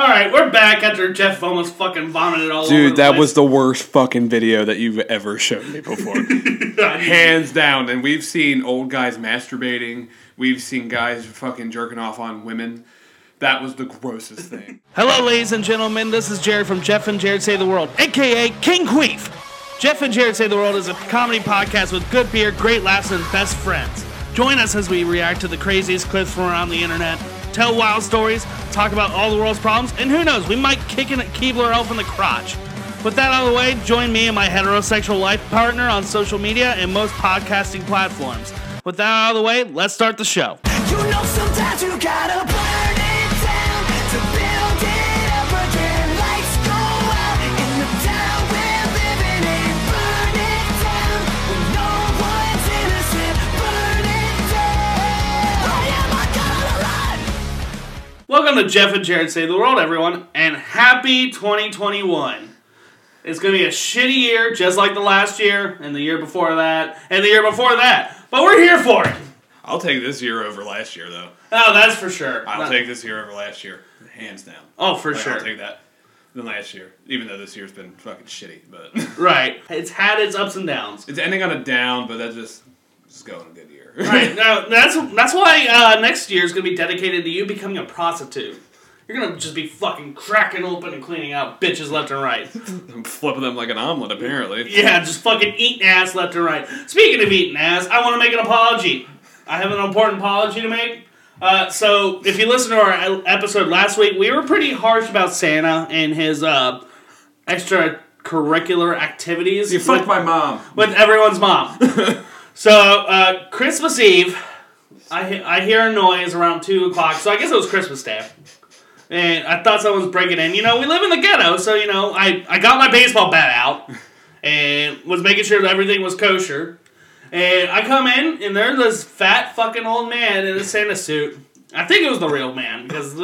All right, we're back after Jeff almost fucking vomited all over. Dude, that place. was the worst fucking video that you've ever shown me before. Hands down. And we've seen old guys masturbating. We've seen guys fucking jerking off on women. That was the grossest thing. Hello, ladies and gentlemen. This is Jared from Jeff and Jared Save the World, aka King Queef. Jeff and Jared Save the World is a comedy podcast with good beer, great laughs, and best friends. Join us as we react to the craziest clips from around the internet, tell wild stories, talk about all the world's problems, and who knows, we might kick a Keebler elf in the crotch. With that out of the way, join me and my heterosexual life partner on social media and most podcasting platforms. With that out of the way, let's start the show. You know Welcome to Jeff and Jared Save the World, everyone, and happy 2021. It's going to be a shitty year, just like the last year, and the year before that, and the year before that. But we're here for it. I'll take this year over last year, though. Oh, that's for sure. I'll Not- take this year over last year. Hands down. Oh, for Like, sure. I'll take that than last year. Even though this year's been fucking shitty. But Right. It's had its ups and downs. it's ending on a down, but that just is going a good year. Right. Now, that's that's why uh, next year is going to be dedicated to you becoming a prostitute. You're going to just be fucking cracking open and cleaning out bitches left and right. I'm flipping them like an omelet, apparently. Yeah, just fucking eating ass left and right. Speaking of eating ass, I want to make an apology. I have an important apology to make. Uh, so, if you listened to our episode last week, we were pretty harsh about Santa and his uh, extracurricular activities You with, fucked my mom. with everyone's mom. so, uh, Christmas Eve, I, I hear a noise around 2 o'clock, so I guess it was Christmas Day. And I thought someone was breaking in. You know, we live in the ghetto, so, you know, I, I got my baseball bat out and was making sure that everything was kosher. And I come in, and there's this fat fucking old man in a Santa suit. I think it was the real man, because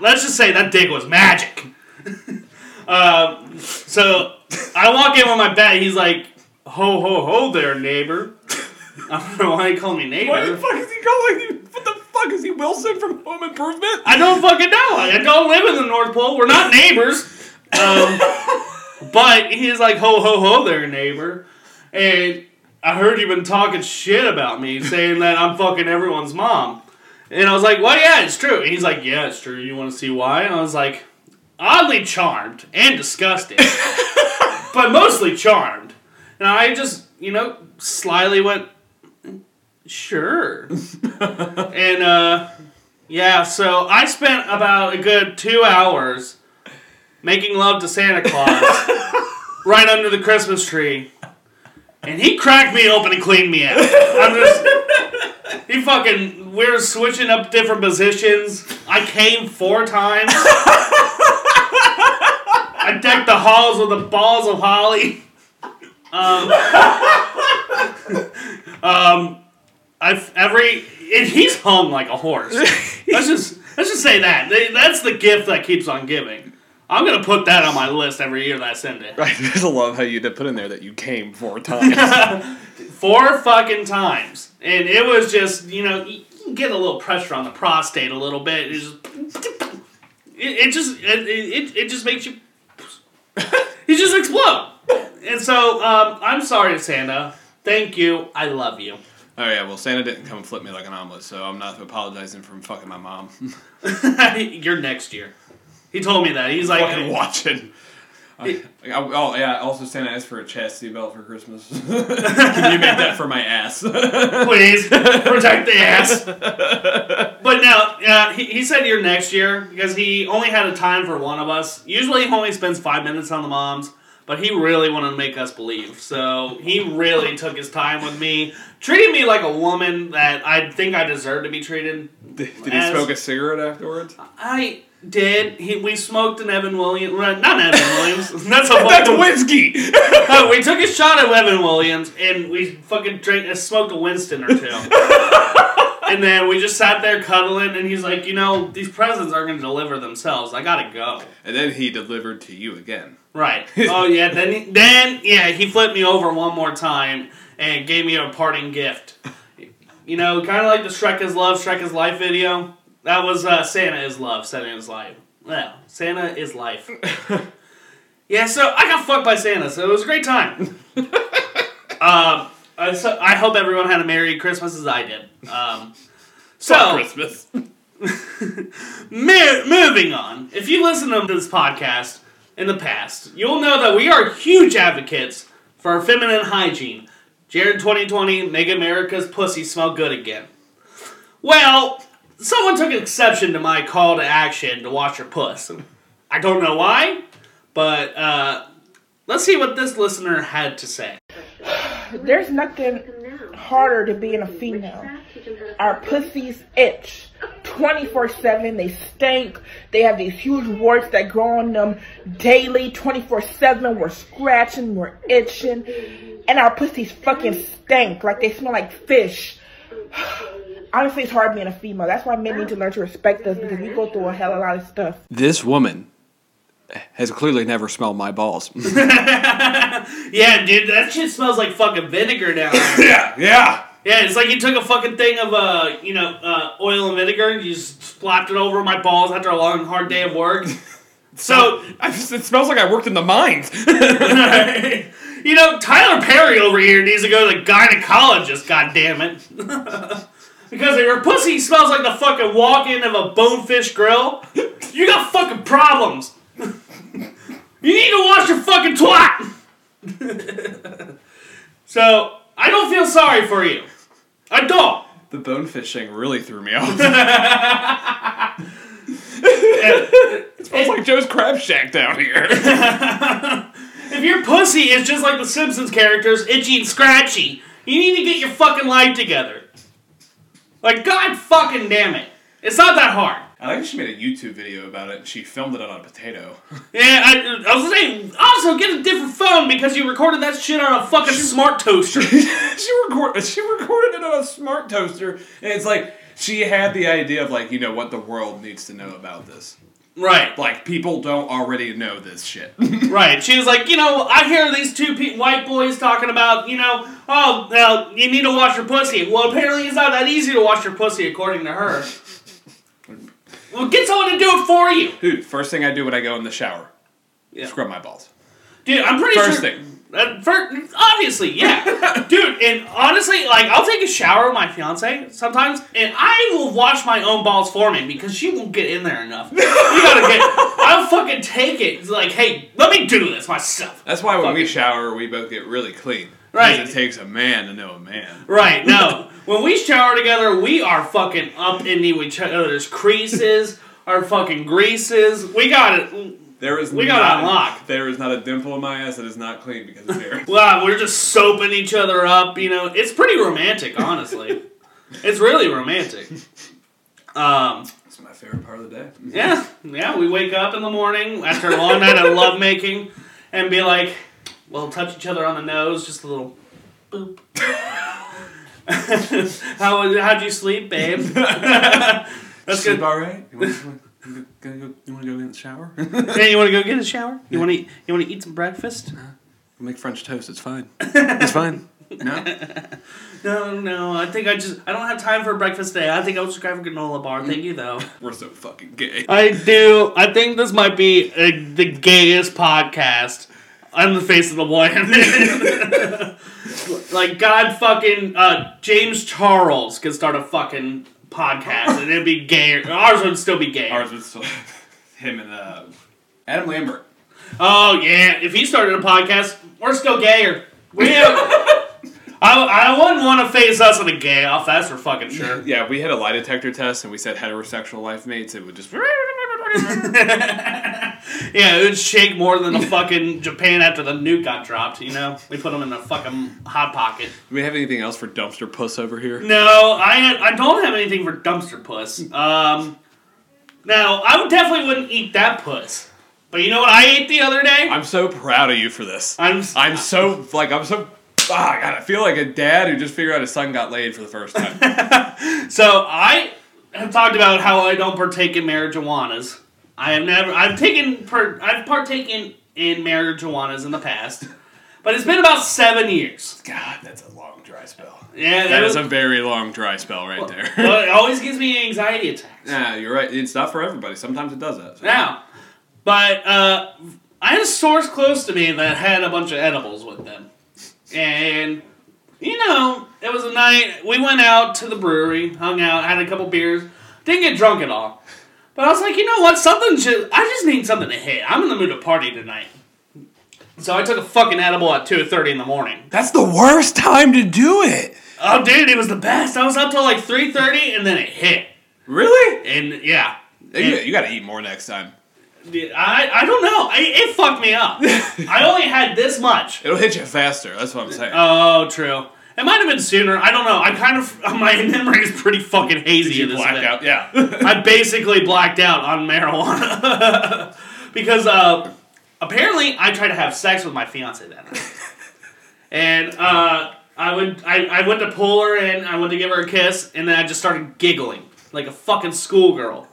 let's just say that dick was magic. um, so I walk in with my bat. He's like, "Ho ho ho, there, neighbor." I don't know why he called me neighbor. Why the fuck is he calling you? What the fuck is he Wilson from Home Improvement? I don't fucking know. I don't live in the North Pole. We're not neighbors. Um, but he's like, ho, ho, ho there, neighbor. And I heard you've been talking shit about me, saying that I'm fucking everyone's mom. And I was like, well, yeah, it's true. And he's like, yeah, it's true. You want to see why? And I was like, oddly charmed and disgusted, but mostly charmed. And I just, you know, slyly went, sure. and, uh, yeah, so I spent about a good two hours making love to Santa Claus right under the Christmas tree. And he cracked me open and cleaned me out. I'm just. He fucking. We're switching up different positions. I came four times. I decked the halls with the balls of holly. Um. um I've every and he's hung like a horse. let's just let's just say that that's the gift that keeps on giving. I'm gonna put that on my list every year that I send it. Right, I just love how you did put in there that you came four times. Four fucking times, and it was just you know you can get a little pressure on the prostate a little bit. It just it, it just it, it, it just makes you you just explode. And so um, I'm sorry, Santa. Thank you. I love you. Oh yeah, well Santa didn't come and flip me like an omelet, so I'm not apologizing for fucking my mom. You're next year. He told me that. He's like, fucking watching. I, I- oh yeah, also Santa asked for a chastity belt for Christmas. Can you make that for my ass? please protect the ass. But no, uh, he, he said you're next year because he only had a time for one of us. Usually he only spends five minutes on the moms, but he really wanted to make us believe. So he really took his time with me, treating me like a woman that I think I deserve to be treated. Did he As- smoke a cigarette afterwards? I did. He, we smoked an Evan Williams. Not Evan Williams. That's a That's whiskey. No, we took a shot at Evan Williams and we fucking drank, uh, smoked a Winston or two. and then we just sat there cuddling, and he's like, you know, these presents aren't going to deliver themselves. I gotta go. and then he delivered to you again. Right. Oh yeah. Then he, then yeah, he flipped me over one more time and gave me a parting gift. You know, kind of like the Shrek is love, Shrek is life video. That was uh, Santa is love, Santa is life. Well, Santa is life. yeah, so I got fucked by Santa, so it was a great time. um, I, so I hope everyone had a Merry Christmas as I did. Um, so, Christmas. Mo- moving on. If you listen to this podcast in the past, you'll know that we are huge advocates for feminine hygiene. Jared 2020, make America's pussy smell good again. Well, someone took exception to my call to action to wash your puss. I don't know why, but uh, let's see what this listener had to say. There's nothing harder to being a female. Our pussies itch 24 7. They stink. They have these huge warts that grow on them daily 24 7. We're scratching, we're itching. And our pussies fucking stink. Like they smell like fish. Honestly, it's hard being a female. That's why men need to learn to respect us because we go through a hell of a lot of stuff. This woman has clearly never smelled my balls. Yeah, dude, that shit smells like fucking vinegar now. yeah, yeah. Yeah, it's like you took a fucking thing of uh, you know, uh, oil and vinegar and you just slapped it over my balls after a long, hard day of work. So, I just, it smells like I worked in the mines. you know, Tyler Perry over here needs to go to the gynecologist. God damn it, because if your pussy smells like the fucking walk-in of a bonefish grill, you got fucking problems. You need to wash your fucking twat. so I don't feel sorry for you. I don't. the bonefish thing really threw me off. it smells like Joe's Crab Shack down here. If your pussy is just like the Simpsons characters, itchy and scratchy, you need to get your fucking life together. Like, god fucking damn it. It's not that hard. I think she made a YouTube video about it. She filmed it on a potato. Yeah, I, I was saying, also get a different phone because you recorded that shit on a fucking smart toaster. she record she recorded it on a smart toaster, and it's like she had the idea of like you know what the world needs to know about this. right, Like people don't already know this shit. right. She was like, you know, I hear these two pe- white boys talking about, you know, oh, well, you need to wash your pussy. Well, apparently it's not that easy to wash your pussy, according to her. Well, get someone to do it for you. Dude, first thing I do when I go in the shower, Yeah. scrub my balls. Dude, I'm pretty First sure. thing. Uh, obviously, yeah. Dude, and honestly, like, I'll take a shower with my fiance sometimes, and I will wash my own balls for me because she won't get in there enough. You gotta get. I'll fucking take it. It's like, hey, let me do this myself. That's why when Fuck we it. shower, we both get really clean. Right. It takes a man to know a man. Right, no. when we shower together, we are fucking up into each other's creases, our fucking greases. We got it. There is We got not, it on lock. There is not a dimple in my ass that is not clean because of hair. Wow, we're just soaping each other up. You know, it's pretty romantic, honestly. it's really romantic. Um, That's my favorite part of the day. yeah, yeah. We wake up in the morning after a long night of lovemaking and be like, we'll touch each other on the nose, just a little boop. How how'd you sleep, babe? That's Sleep good. all right? You want, you want, you gonna go, you want to go get in the shower? Hey, you want to go get a shower? You want to you want to eat some breakfast? Make French toast. It's fine. It's fine. No. No, no. I think I just I don't have time for breakfast today. I think I'll just grab a granola bar. Thank you though. We're so fucking gay. I do. I think this might be uh, the gayest podcast on the face of the planet. like God, fucking uh, James Charles could start a fucking podcast and it'd be gay. Ours would still be gay. Ours would still him and uh, Adam Lambert. Oh yeah, if he started a podcast, we're still gayer. We. I, I wouldn't want to face us in a gay off. That's for fucking sure. Yeah, we had a lie detector test and we said heterosexual life mates. It would just. Yeah, it would shake more than the fucking Japan after the nuke got dropped. You know, we put them in a fucking hot pocket. Do we have anything else for dumpster puss over here? No, I I don't have anything for dumpster puss. Um, now I would definitely wouldn't eat that puss. But you know what I ate the other day? I'm so proud of you for this. I'm I'm so like I'm so. Ah, God, I feel like a dad who just figured out his son got laid for the first time. So I have talked about how I don't partake in marijuanas. I have never. I've taken. Per, I've partaken in marijuanas in the past, but it's been about seven years. God, that's a long dry spell. Yeah, That it is was- a very long dry spell right there. well, it always gives me anxiety attacks. Yeah, you're right. It's not for everybody. Sometimes it does that. so. Now, But uh, I had a source close to me that had a bunch of edibles with them, and you know, it was a night. We went out to the brewery, hung out, had a couple beers, didn't get drunk at all. But I was like, you know what? Something should. I just need something to hit. I'm in the mood to party tonight. So I took a fucking edible at two thirty in the morning. That's the worst time to do it. Oh, dude, it was the best. I was up till like three thirty, and then it hit. Really? And yeah, You, you got to eat more next time. I I don't know. I, it fucked me up. I only had this much. It'll hit you faster. That's what I'm saying. Oh, true. It might have been sooner. I don't know. I kind of my memory is pretty fucking hazy. you in this black bit. out. Yeah. I basically blacked out on marijuana because uh, apparently I tried to have sex with my fiance that night, and uh, I would I, I went to pull her in, I went to give her a kiss, and then I just started giggling like a fucking schoolgirl.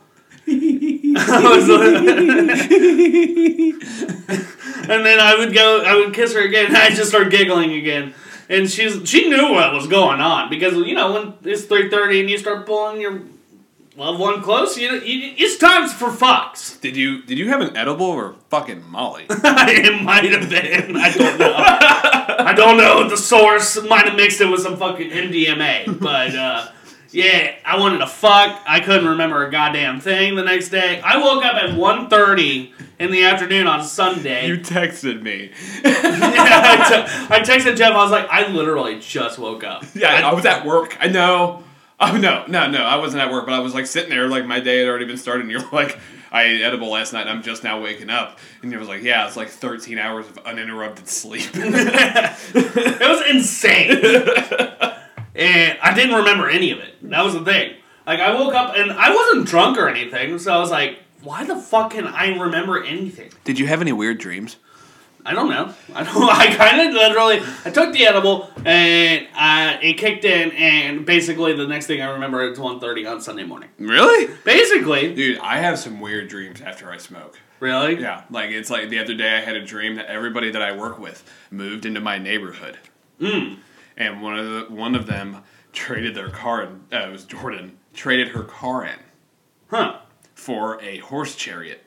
I was like- and then I would go, I would kiss her again, and I just start giggling again. And she's she knew what was going on because you know when it's three thirty and you start pulling your loved one close, you, you it's time for fucks. did you did you have an edible or fucking Molly? it might have been. I don't know. I don't know. The source might have mixed it with some fucking MDMA, but uh, yeah, I wanted to fuck. I couldn't remember a goddamn thing the next day. I woke up at 1.30 in the afternoon on Sunday. you texted me. I, te- I texted Jeff. I was like, I literally just woke up. Yeah, I was at work. I know. Oh no, no, no! I wasn't at work, but I was like sitting there, like my day had already been started. And you're like, I ate edible last night, and I'm just now waking up. And you was like, Yeah, it's like 13 hours of uninterrupted sleep. It was insane. and I didn't remember any of it. That was the thing. Like, I woke up and I wasn't drunk or anything, so I was like, why the fuck can I remember anything? Did you have any weird dreams? I don't know. I don't. I kind of literally. I took the edible and uh, it kicked in, and basically the next thing I remember it's 1.30 on Sunday morning. Really? Basically, Dude, I have some weird dreams after I smoke. really. Yeah, like it's like the other day I had a dream that everybody that I work with moved into my neighborhood, Mm. And one of the one of them traded their car. In, uh, it was Jordan traded her car in Huh. for a horse chariot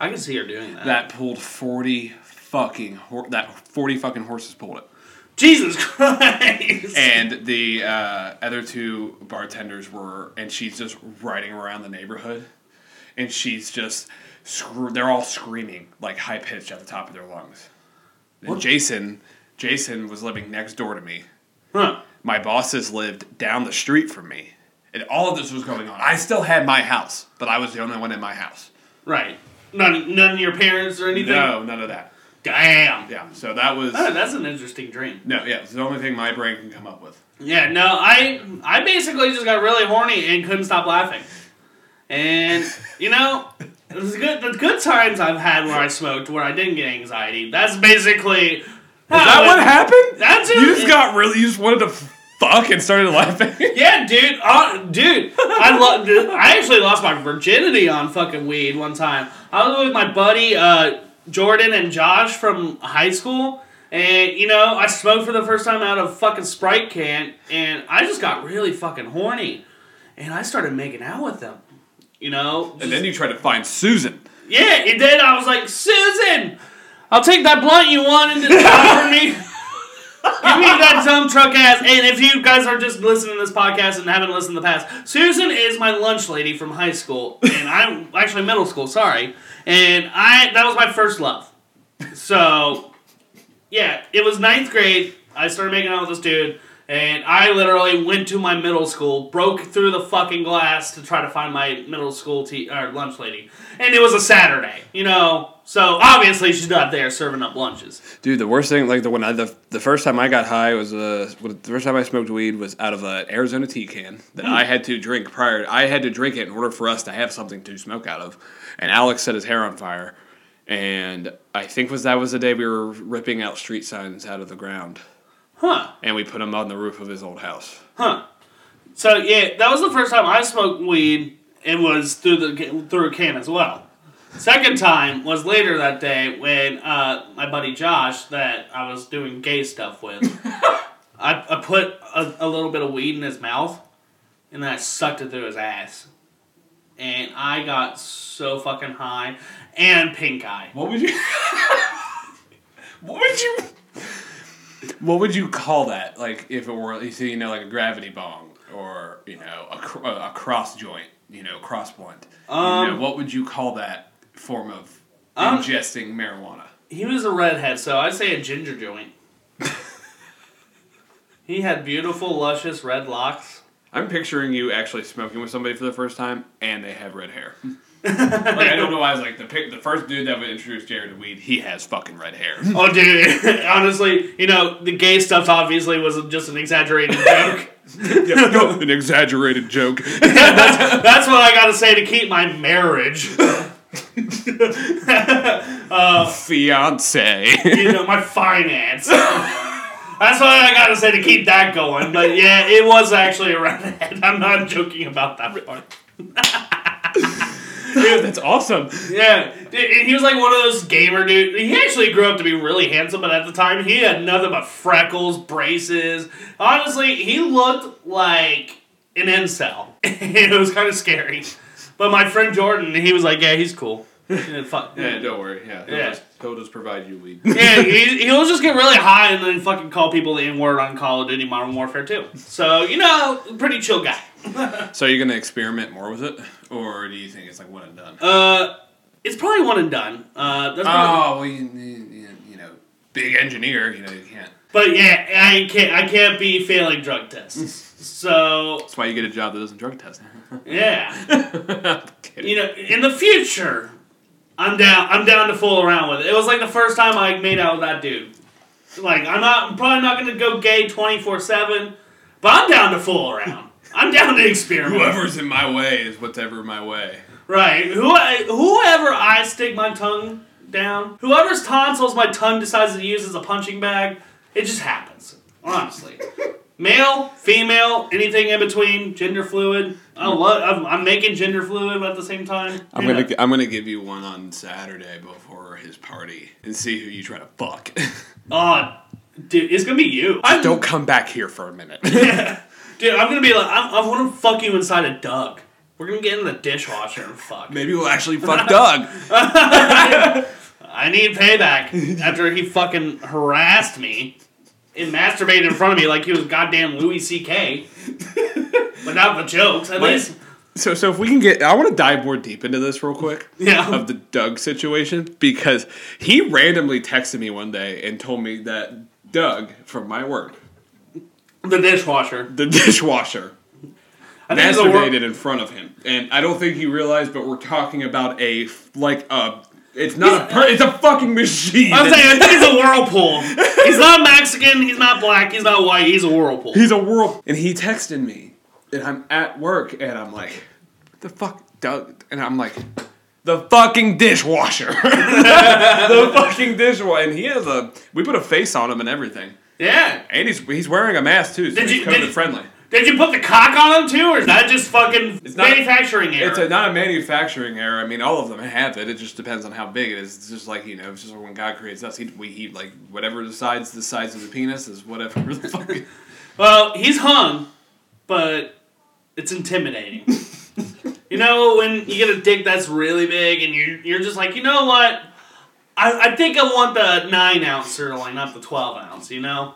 I can see her doing that. that pulled forty fucking hor- that forty fucking horses pulled it. Jesus Christ. And the uh, other two bartenders were, and she's just riding around the neighborhood, and she's just, scr- they're all screaming like high pitched at the top of their lungs. And? Jason, Jason was living next door to me. Huh. My bosses lived down the street from me, and all of this was going on. I still had my house, but I was the only one in my house. Right. None, none of your parents or anything. No, none of that. Damn. Yeah, so that was Oh, that's an interesting dream. no, yeah, it's the only thing my brain can come up with. Yeah, no, I I basically just got really horny and couldn't stop laughing. And you know, the good the good times I've had where I smoked where I didn't get anxiety. That's basically Is that what happened? That's You just got really, you just wanted to fuck and started laughing. Yeah, dude, uh, dude, I lo- I actually lost my virginity on fucking weed one time. I was with my buddy uh, Jordan and Josh from high school, and you know I smoked for the first time out of fucking Sprite can, and I just got really fucking horny, and I started making out with them. You know, And then you tried to find Susan. yeah, it did. I was like, Susan, I'll take that blunt you wanted to offer me. Give me that dumb truck ass. And if you guys are just listening to this podcast and haven't listened to the past, Susan is my lunch lady from high school, and I'm actually middle school. Sorry, and I that was my first love. So, yeah, it was ninth grade. I started making out with this dude, and I literally went to my middle school, broke through the fucking glass to try to find my middle school te- or lunch lady, and it was a Saturday, you know. So obviously she's not there serving up lunches. Dude, the worst thing, like the when I the, the first time I got high was uh the first time I smoked weed was out of an Arizona tea can that I had to drink prior. I had to drink it in order for us to have something to smoke out of, and Alex set his hair on fire, and I think was that was the day we were ripping out street signs out of the ground, Huh? and we put him on the roof of his old house. Huh. So yeah, that was the first time I smoked weed. It was through the through a can as well. Second time was later that day when uh, my buddy Josh, that I was doing gay stuff with, I, I put a, a little bit of weed in his mouth, and then I sucked it through his ass. and I got so fucking high and pink eye. What would you? what would you? What would you call that? Like if it were, you see, you know, like a gravity bong or you know a, a cross joint, you know, cross blunt. you know, Um, what would you call that form of Um, ingesting marijuana? He was a redhead, so I'd say a ginger joint. he had beautiful, luscious red locks. I'm picturing you actually smoking with somebody for the first time, and they have red hair. like I don't know why I was like the pic- the first dude that would introduce Jared to weed. He has fucking red hair. Oh, dude! Honestly, you know the gay stuff obviously was just an exaggerated joke. yeah, An exaggerated joke. That's what I gotta say to keep my marriage. Uh, Fiance. you know, my finance. That's what I gotta say to keep that going. But yeah, it was actually a redhead. I'm not joking about that part. Dude, that's awesome. Yeah, he was like one of those gamer dude. He actually grew up to be really handsome, but at the time he had nothing but freckles, braces. Honestly, he looked like an incel. it was kind of scary. But my friend Jordan, he was like, "Yeah, he's cool." Yeah. Yeah, don't worry. Yeah, he'll, Yeah. Just, he'll just provide you weed. Yeah, he, he'll just get really high and then fucking call people the N word on Call of Duty Modern Warfare 2. So, you know, pretty chill guy. so are you gonna experiment more with it, or do you think it's like one and done? Uh, it's probably one and done. Uh, that's probably, oh, well, you, you, you know, big engineer. You know, you can't. but yeah, I can't. I can't be failing drug tests. So That's why you get a job that doesn't drug test. yeah, you know, in the future, I'm down. I'm down to fool around with it. It was like the first time I made out with that dude. Like I'm not. I'm probably not going to go gay twenty four seven, but I'm down to fool around. I'm down to experiment. Whoever's in my way is whatever my way. Right. Who, whoever I stick my tongue down, whoever's tonsils my tongue decides to use as a punching bag, it just happens. Honestly. Male, female, anything in between, gender fluid. I love. I'm, I'm making gender fluid, but at the same time, I'm gonna I'm gonna give you one on Saturday before his party and see who you try to fuck. Oh, dude, it's gonna be you. I Don't come back here for a minute. dude. I'm gonna be like, I'm, I want to fuck you inside a Doug. We're gonna get in the dishwasher and fuck. Maybe we'll actually fuck Doug. I need payback after he fucking harassed me and masturbated in front of me like he was goddamn Louis C.K. but not the jokes, at Wait. least. So so if we can get, I want to dive more deep into this real quick. Yeah. Of the Doug situation because he randomly texted me one day and told me that Doug from my work, The dishwasher. the dishwasher, I think the wor- masturbated in front of him, and I don't think he realized, but we're talking about a like a. It's not a. Per, it's a fucking machine. I'm saying, I think he's a whirlpool. He's not Mexican, he's not black, he's not white, he's a whirlpool. He's a world. And he texted me, and I'm at work, and I'm like, "What the fuck, Doug?" And I'm like, "The fucking dishwasher, the fucking dishwasher." And he has a. We put a face on him and everything, Yeah. and he's he's wearing a mask too, so Did he's you- COVID friendly. Did you put the cock on him too, or is that just fucking It's not- manufacturing error? It's a, not a manufacturing error. I mean, all of them have it. It just depends on how big it is. It's just like you know, it's just when God creates us, he we he like whatever decides the size of the penis is whatever the fuck. Well, he's hung, but it's intimidating. you know, when you get a dick that's really big and you're, you're just like, you know what? I, I think I want the 9 ounce sirloin, not the 12 ounce, you know?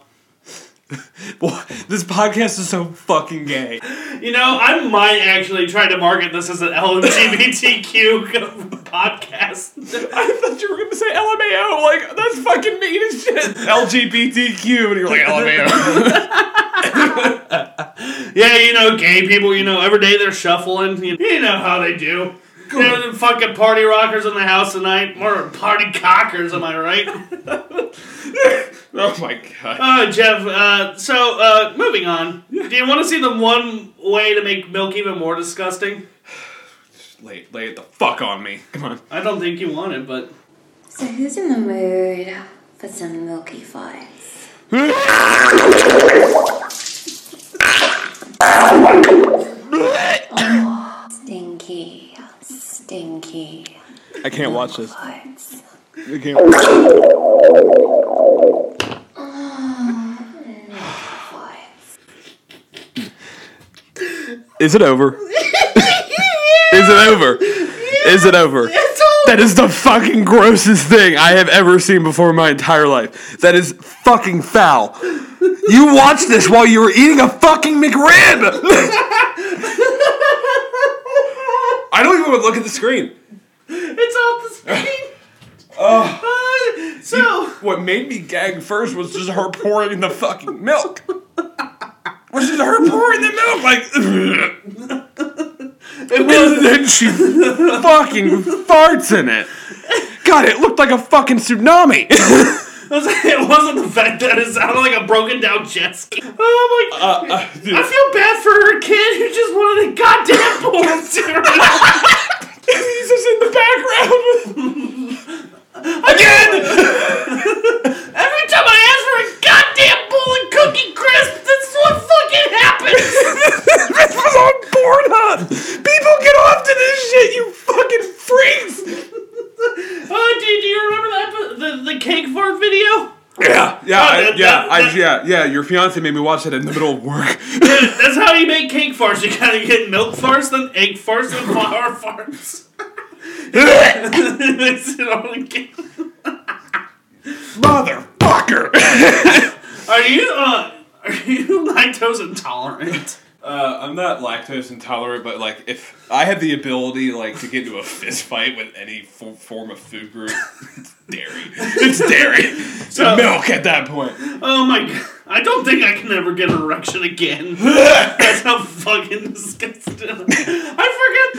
Boy, this podcast is so fucking gay. You know, I might actually try to market this as an LGBTQ podcast. I thought you were gonna say LMAO. Like that's fucking mean as shit. LGBTQ, and you're like LMAO. yeah, you know, gay people, you know, every day they're shuffling. You, you know how they do. They're the fucking party rockers in the house tonight. More party cockers, am I right? oh my god. Uh, Jeff, uh, so, uh, moving on. Do you want to see the one way to make milk even more disgusting? Lay, lay it the fuck on me. Come on. I don't think you want it, but. So who's in the mood for some milky farts? oh, stinky, stinky I can't watch this. farts. I can't. Farts. Is it over? Is Is it over? Is it over? That is the fucking grossest thing I have ever seen before in my entire life. That is fucking foul. You watched this while you were eating a fucking McRib. I don't even look at the screen. it's off the screen. Uh, so What made me gag first was just her pouring the fucking milk. Was just her pouring the milk like, it was and then she fucking farts in it. God, it looked like a fucking tsunami. it wasn't the fact that it sounded like a broken down jet ski. Oh my god. Uh, uh, dude. I feel bad for her kid who just wanted a goddamn bowl of cereal. He's just in the background. Again! Every time I ask for a goddamn bowl of cookie crisp, that's what fucking happens. this was on Pornhub! People get off to this shit, you fucking freaks! Oh, dude, do you remember that the, the cake fart video? Yeah, yeah, Oh, I, that- yeah, that- I, that- yeah, yeah. Your fiance made me watch it in the middle of work. Yeah, that's how you make cake farts. You gotta get milk farts, then egg farts, then flour farts. Mix it all together. Motherfucker! Are you uh are you lactose intolerant? Uh, I'm not lactose intolerant, but like if I had the ability like to get into a fist fight with any fo- form of food group, it's dairy. It's dairy. So- milk at that point. Oh my god. I don't think I can ever get an erection again. That's how fucking disgusting. I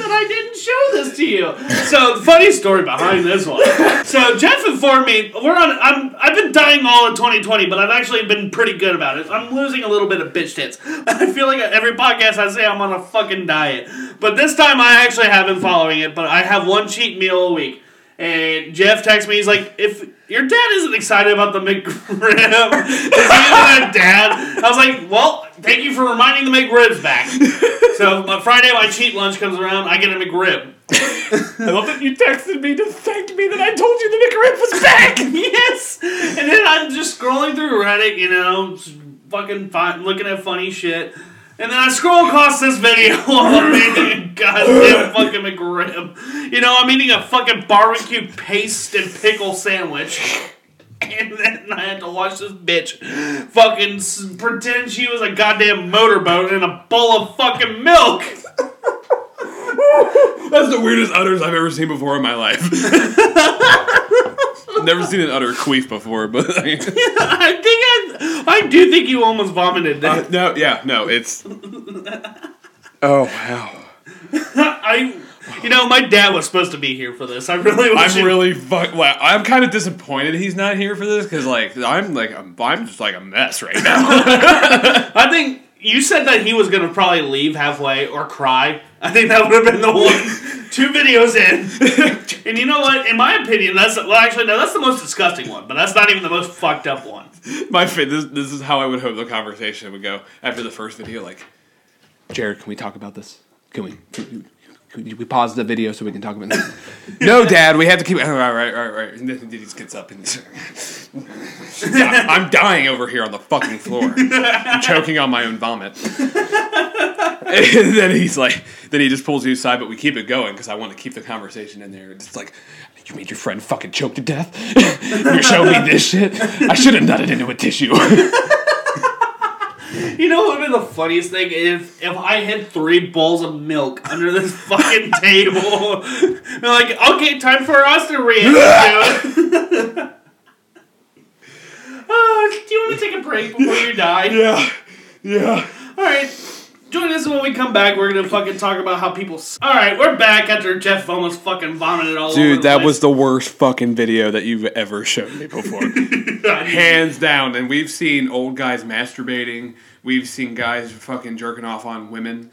that I didn't show this to you. So funny story behind this one. So Jeff informed me we're on I'm I've been dying all of 2020, but I've actually been pretty good about it. I'm losing a little bit of bitch tits. I feel like every podcast I say I'm on a fucking diet. But this time I actually have been following it, but I have one cheat meal a week. And Jeff texts me, he's like, if your dad isn't excited about the McRib, is he even a dad? I was like, well, thank you for reminding the McRibs back. So my Friday, my cheat lunch comes around, I get a McRib. I love that you texted me to thank me that I told you the McRib was back. yes! And then I'm just scrolling through Reddit, you know, fucking fun, looking at funny shit. And then I scroll across this video while I'm eating a goddamn fucking McRib. You know, I'm eating a fucking barbecue paste and pickle sandwich. And then I had to watch this bitch fucking pretend she was a goddamn motorboat in a bowl of fucking milk. That's the weirdest udders I've ever seen before in my life. Never seen an udder queef before, but I think I, I do think you almost vomited. Uh, no, yeah, no, it's. Oh wow! I, you know, my dad was supposed to be here for this. I really. I'm really fuck. Well, I'm kind of disappointed he's not here for this because, like, I'm like I'm, I'm just like a mess right now. I think you said that he was gonna probably leave halfway or cry. I think that would have been the one. Two videos in, and you know what? In my opinion, that's well, actually no, that's the most disgusting one, but that's not even the most fucked up one. My fa- this, this is how I would hope the conversation would go after the first video. Like, Jared, can we talk about this? Can we? We pause the video so we can talk about this? no, Dad, we have to keep. Right, right, right. And then he gets up and I'm dying over here on the fucking floor, I'm choking on my own vomit. and then he's like, then he just pulls you aside, but we keep it going because I want to keep the conversation in there. It's like, you made your friend fucking choke to death. You're showing me this shit. I should have nutted into a tissue. You know what would be the funniest thing if if I had three bowls of milk under this fucking table. They're like, okay, time for us to react it. Uh, do you want to take a break before you die? yeah, yeah. All right. Join us when we come back. We're gonna fucking talk about how people. S- all right, we're back after Jeff almost fucking vomited all over. Dude, that place. was the worst fucking video that you've ever shown me before. Hands down. And we've seen old guys masturbating. We've seen guys fucking jerking off on women.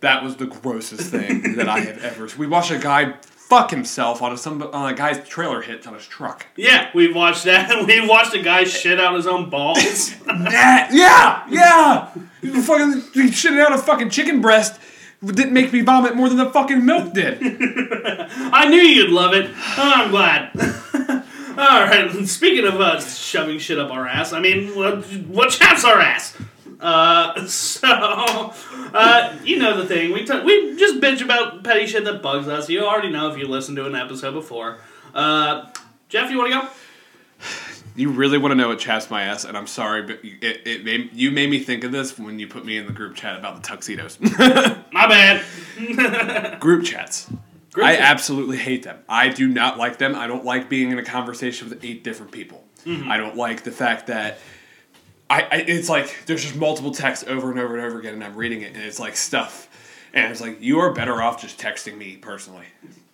That was the grossest thing that I have ever. We watched a guy fuck himself on a some on a guy's trailer hitch on his truck. Yeah, we've watched that. We've watched a guy shit out his own balls. That yeah, yeah. You fucking he shitting out a fucking chicken breast. Didn't make me vomit more than the fucking milk did. I knew you'd love it. Oh, I'm glad. All right. Speaking of uh, shoving shit up our ass, I mean, what, what chaps our ass? Uh, so, Uh, you know the thing. We t- we just bitch about petty shit that bugs us. You already know if you listened to an episode before. Uh, Jeff, you want to go? You really want to know what chaps my ass, and I'm sorry, but it, it made, you made me think of this when you put me in the group chat about the tuxedos. My bad. group chats. Group I absolutely hate them. I do not like them. I don't like being in a conversation with eight different people. Mm-hmm. I don't like the fact that I, I it's like there's just multiple texts over and over and over again, and I'm reading it, and it's like stuff, and it's like you are better off just texting me personally.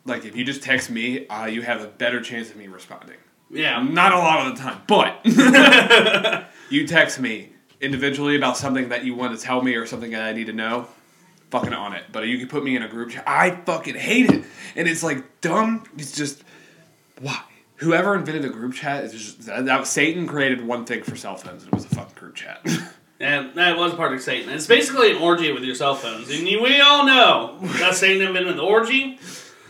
Like if you just text me, uh, you have a better chance of me responding. Yeah. Not a lot of the time, but you text me individually about something that you want to tell me or something that I need to know. Fucking on it, but you can put me in a group chat. I fucking hate it, and it's like dumb. It's just why whoever invented a group chat is just that, that Satan created one thing for cell phones, and it was a fucking group chat. And that was part of Satan. It's basically an orgy with your cell phones. And we all know that Satan invented the orgy.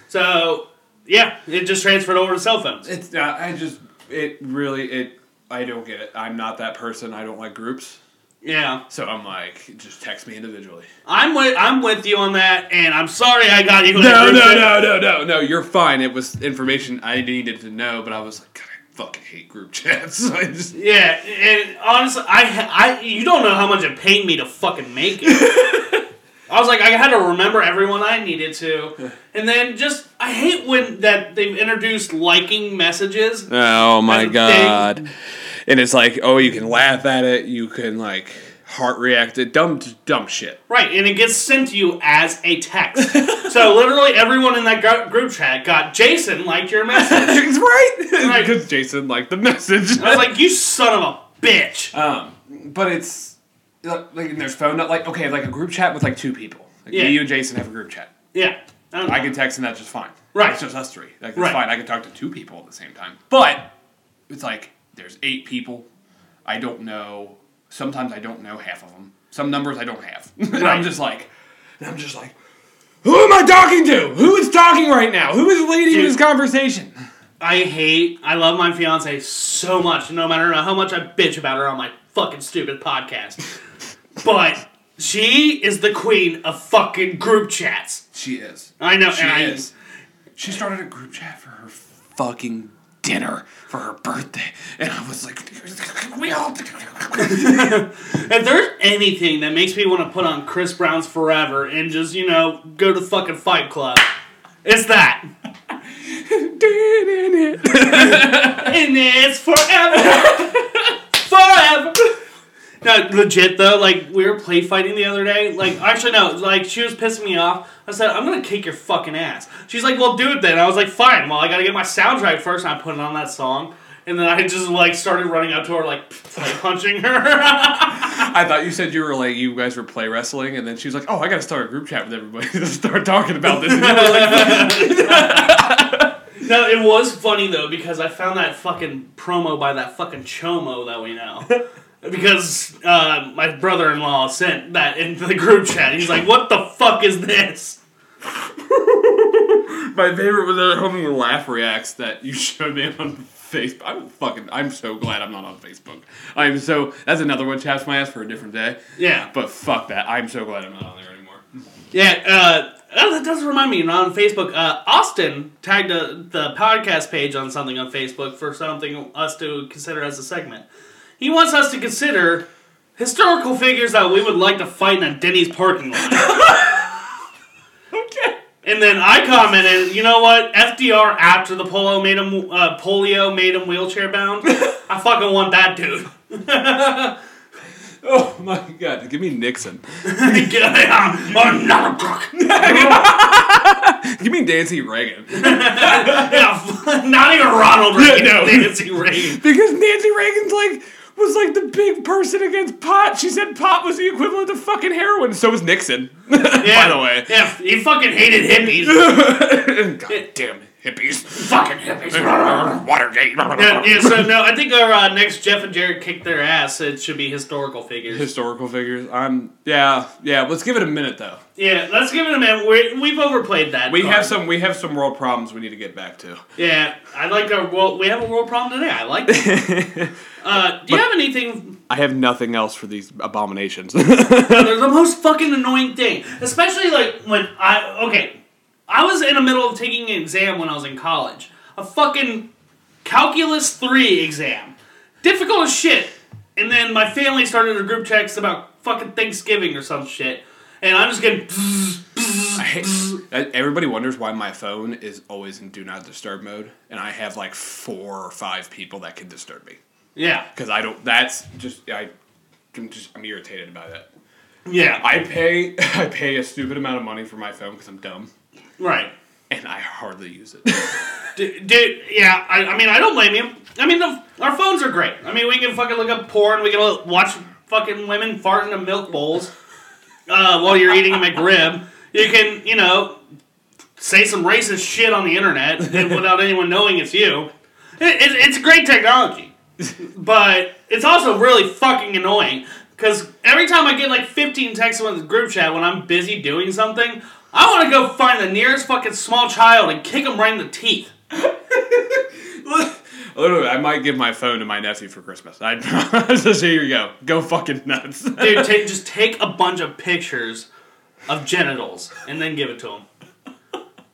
So, yeah, it just transferred over to cell phones. it's uh, I just it really it I don't get it. I'm not that person. I don't like groups, Yeah. so I'm like just text me individually. I'm with, I'm with you on that, and I'm sorry I got you No, no, no, no, no, no. You're fine. It was information I needed to know, but I was like, God, I fucking hate group chats. I just Yeah, and honestly, I, I, you don't know how much it paid me to fucking make it. I was like, I had to remember everyone I needed to, and then just I hate when that they've introduced liking messages. Oh my a thing. god. And it's like, oh, you can laugh at it, you can like heart react it, dumb dumb shit. Right, and it gets sent to you as a text. so literally, everyone in that gr- group chat got Jason liked your message. Right. Right. Because Jason liked the message. I was like, you son of a bitch. um, but it's like and there's phone like okay, like a group chat with like two people. Like Yeah. me, you and Jason have a group chat. Yeah, I I can text and that's just fine. Right. It's just us three. Like that's Right. fine. I can talk to two people at the same time. But it's like there's eight people. I don't know. Sometimes I don't know half of them. Some numbers I don't have. and I'm just like, and I'm just like, who am I talking to? Who is talking right now? Who is leading Dude. this conversation? I hate. I love my fiance so much, no matter how much I bitch about her on my fucking stupid podcast. But she is the queen of fucking group chats. She is. I know, She and I- is. She started a group chat for her fucking dinner for her birthday, and I was like, we all. If there's anything that makes me want to put on Chris Brown's Forever and just you know go to fucking Fight Club, it's that. in it, and it's forever, forever. No, legit though. Like we were play fighting the other day. Like actually no, like she was pissing me off. I said I'm gonna kick your fucking ass. She's like, well, do it then. I was like, fine. Well, I gotta get my soundtrack first. And I put it on that song, and then I just like started running up to her like, like punching her. I thought you said you were like you guys were play wrestling, and then she was like, "Oh, I got to start a group chat with everybody to start talking about this." And you were like, No, it was funny though because I found that fucking promo by that fucking chomo that we know. because uh, my brother-in-law sent that into the group chat. He's like, "What the fuck is this?" My favorite was the homie laugh reacts that you showed me on Facebook. I'm fucking. I'm so glad I'm not on Facebook. I'm so. That's another one. Chaps my ass for a different day. Yeah, But fuck that. I'm so glad I'm not on there anymore. yeah. Uh, oh, that does remind me. On Facebook, uh, Austin tagged uh the podcast page on something on Facebook for something us to consider as a segment. He wants us to consider historical figures that we would like to fight in a Denny's parking lot. Okay. And then I commented, you know what? FDR after the polo made him uh, polio made him wheelchair bound. I fucking want that dude. Oh my god. Give me Nixon. Another crook. Give me Nancy Reagan. Yeah, not even Ronald Reagan. no. Nancy Reagan. Because Nancy Reagan's like was like the big person against pot. She said pot was the equivalent of fucking heroin. So was Nixon. Yeah, By the way. yeah, he fucking hated hippies. God damn hippies. fucking hippies. Watergate. Yeah, yeah, so no, I think our uh, next Jeff and Jared kick their ass. It should be historical figures. Historical figures. I'm yeah, yeah. Let's give it a minute though. yeah, let's give it a minute. we we've overplayed that. We card. have some we have some world problems we need to get back to. Yeah, I like our world. We have a world problem today. I like that. uh, do you have anything? I have nothing else for these abominations. They're the most fucking annoying thing. Especially like when I okay. I was in the middle of taking an exam when I was in college. A fucking calculus three exam. Difficult as shit. And then my family started a group text about fucking Thanksgiving or some shit. And I'm just getting I hate, uh, everybody wonders why my phone is always in do not disturb mode, and I have like four or five people that can disturb me Yeah. because I don't. That's just I. I'm just I'm irritated by that. Yeah. I pay I pay a stupid amount of money for my phone because I'm dumb, right. and I hardly use it. Dude, dude, yeah, I, I mean, I don't blame you. I mean, the, our phones are great. I mean, we can fucking look up porn. We can watch fucking women fart into milk bowls uh, while you're eating a McRib. You can, you know, say some racist shit on the internet without anyone knowing it's you. It, it, it's great technology, but it's also really fucking annoying because every time I get like 15 texts in the group chat when I'm busy doing something, I want to go find the nearest fucking small child and kick him right in the teeth. Literally, I might give my phone to my nephew for Christmas. I just here you go, go fucking nuts. Dude, ta just take a bunch of pictures of genitals and then give it to him.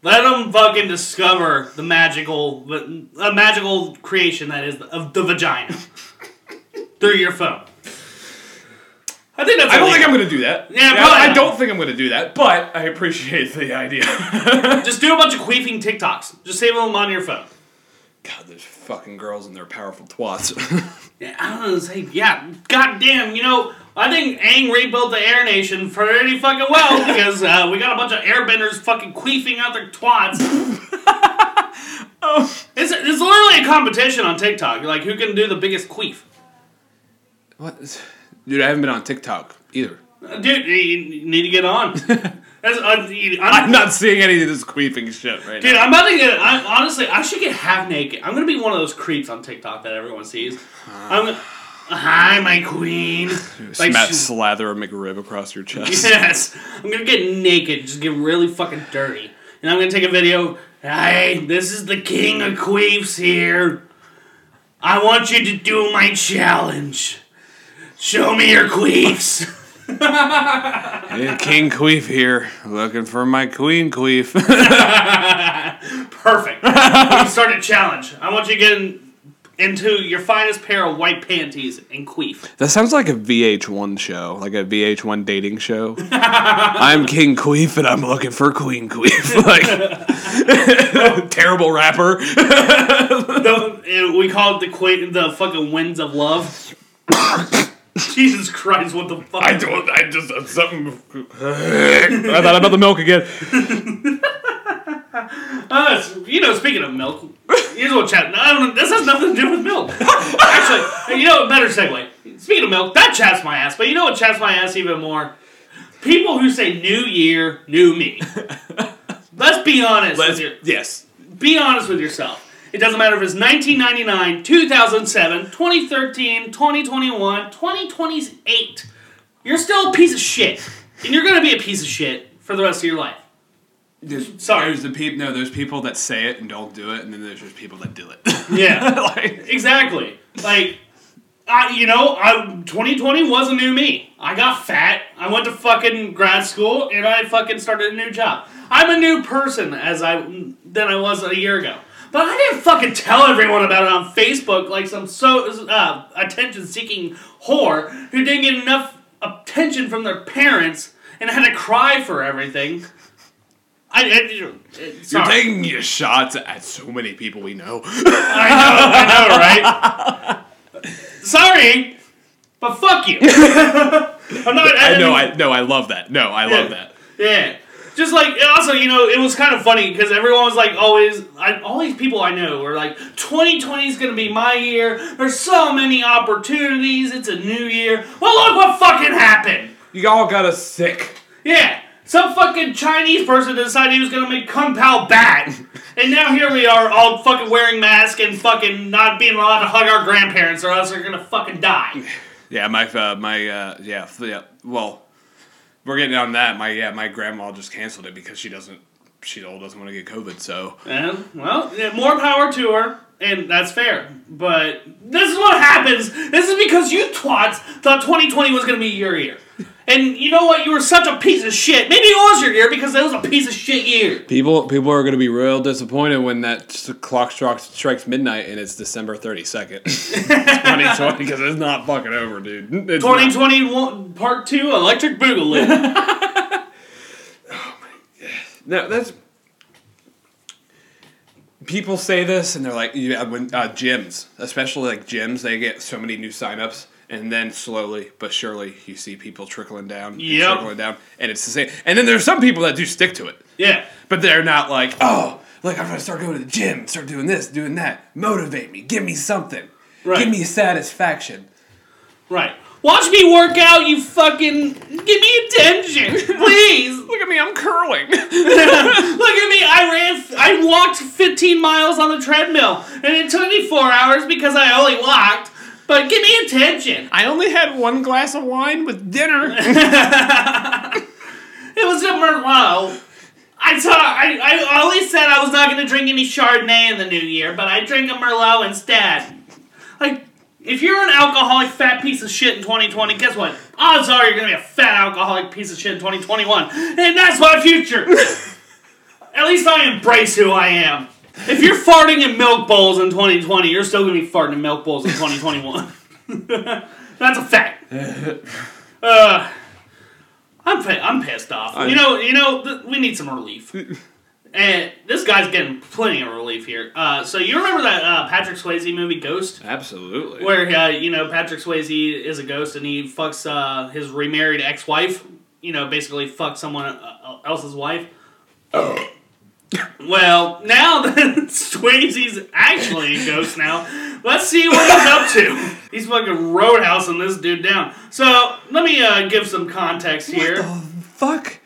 Let him fucking discover the magical, a magical creation that is of the vagina through your phone. I think that's. I don't think I'm gonna do that. Yeah, probably I don't think I'm gonna do that, but I appreciate the idea. Just do a bunch of queefing TikToks. Just save them on your phone. God, there's fucking girls and their powerful twats. Yeah, I don't know. Say, yeah, goddamn. You know, I think Aang rebuilt the Air Nation pretty fucking well because uh, we got a bunch of airbenders fucking queefing out their twats. oh, It's, it's literally a competition on TikTok. Like, who can do the biggest queef? what? Dude, I haven't been on TikTok either. Dude, you, need to get on. That's, uh, I'm I'm, not seeing any of this queefing shit right dude, now. I'm about to get. I, honestly, I should get half naked. I'm gonna be one of those creeps on TikTok that everyone sees. I'm gonna. Hi, my queen. Like, Sma- slather a McRib across your chest. Yes, I'm gonna get naked, just get really fucking dirty, and I'm gonna take a video. Hey, this is the king of queefs here. I want you to do my challenge. Show me your queefs. Yeah, King Queef here, looking for my Queen Queef. Perfect. we start a challenge. I want you to get in, into your finest pair of white panties and queef. that sounds like a VH1 show, like a VH1 dating show. I'm King Queef and I'm looking for Queen Queef. like, terrible rapper. The, we call it the que- the fucking winds of love. Jesus Christ, what the fuck? I don't. I just uh, something. I thought about the milk again. Uh, you know, speaking of milk, here's what chat. I don't. This has nothing to do with milk. Actually, you know, better segue. Speaking of milk, that chaps my ass. But you know what chaps my ass even more? People who say "New Year, New Me." Let's be honest. Let's, yes. be honest with yourself. It doesn't matter if it's 1999, 2007, 2013, 2021, 2028. You're still a piece of shit, and you're gonna be a piece of shit for the rest of your life. There's, Sorry. There's the people. No, there's people that say it and don't do it, and then there's just people that do it. Yeah. like, Exactly. Like, I, you know, I 2020 was a new me. I got fat. I went to fucking grad school, and I fucking started a new job. I'm a new person as I than I was a year ago. But I didn't fucking tell everyone about it on Facebook like some so uh, attention-seeking whore who didn't get enough attention from their parents and had to cry for everything. I, I you're taking your shots at so many people we know. I know, I know, right? Sorry, but fuck you. I'm not. I know. didn't- I no. I love that. No, I love that. Yeah. Just like also, you know, it was kind of funny because everyone was like, always, I, all these people I know were like, 2020 is gonna be my year. There's so many opportunities. It's a new year. Well, look what fucking happened. You all got us sick. Yeah. Some fucking Chinese person decided he was gonna make Kung Pao bad. And now here we are all fucking wearing masks and fucking not being allowed to hug our grandparents or else we're gonna fucking die. Yeah, my uh, my uh, yeah yeah. Well, we're getting on that. My yeah, my grandma just canceled it because she doesn't. She old doesn't want to get COVID. So And, well, yeah, more power to her, and that's fair. But this is what happens. This is because you twats thought 2020 was going to be your year. And you know what? You were such a piece of shit. Maybe it was your year because it was a piece of shit year. People people are going to be real disappointed when that clock strikes, strikes midnight and it's December 32nd. 2020 because it's not fucking over, dude. It's 2021 Part 2 Electric Boogaloo. Oh my god! No, that's people say this and they're like, yeah, when uh, gyms, especially like gyms, they get so many new signups, and then slowly but surely you see people trickling down, and Yep. trickling down, and it's the same. And then there's some people that do stick to it, yeah. but they're not like, oh, like I'm gonna start going to the gym, start doing this, doing that, motivate me, give me something, Right. give me satisfaction. Right. Watch me work out, you fucking. Give me attention, please. Look at me, I'm curling. Look at me. I ran. I walked 15 miles on the treadmill, and it took me four hours because I only walked. But give me attention. I only had one glass of wine with dinner. It was a Merlot. I saw. I, I always said I was not going to drink any Chardonnay in the new year, but I drank a Merlot instead. Like, if you're an alcoholic fat piece of shit in 2020, guess what? Odds are you're going to be a fat alcoholic piece of shit in 2021, and that's my future. At least I embrace who I am. If you're farting in milk bowls in 2020, you're still going to be farting in milk bowls in 2021. that's a fact. Uh, I'm I'm pissed off. you know, you know, th- we need some relief. and this guy's getting plenty of relief here. Uh, so you remember that uh, Patrick Swayze movie Ghost, Absolutely. where uh, you know Patrick Swayze is a ghost and he fucks uh, his remarried ex-wife. You know, basically fucks someone uh, else's wife. Well, now that Swayze's actually a ghost now, let's see what he's up to. He's fucking roadhousing this dude down. So, let me uh, give some context here. Fuck.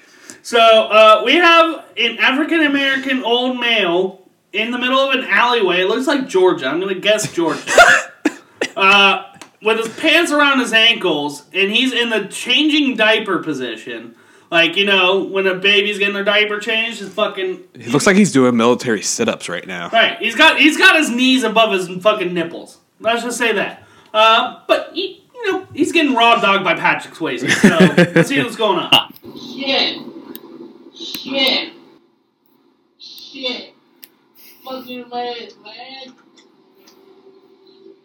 So, uh, we have an African American old male in the middle of an alleyway. It looks like Georgia. I'm going to guess Georgia. uh, with his pants around his ankles, and he's in the changing diaper position. Like, you know, when a baby's getting their diaper changed, his fucking He looks like he's doing military sit-ups right now. Right, he's got he's got his knees above his fucking nipples. Let's just say that. Uh, but he, you know, he's getting raw dogged by Patrick Swayze. So let's see what's going on. Shit. Shit. Shit. Fucking man, man.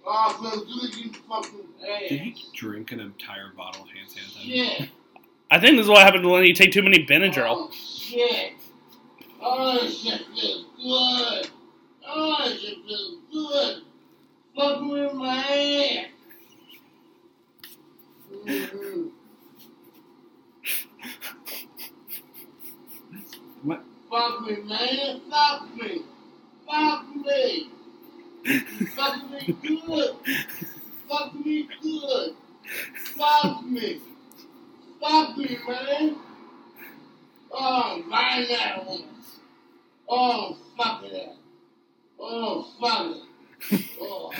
Oh, man, do it, fucking ass. Did he drink an entire bottle of hand sanitizer? Shit. I think this is what happens when you take too many Benadryl. Oh, shit. Oh, shit feels good. Oh, shit feels good. Fuck with my ass. Mhm. What? Fuck me, man. Fuck me. Fuck me. Fuck me good. Fuck me good. Fuck me. Fuck me, man. Oh, my that woman. Oh, fuck it. Oh, fuck it. Oh,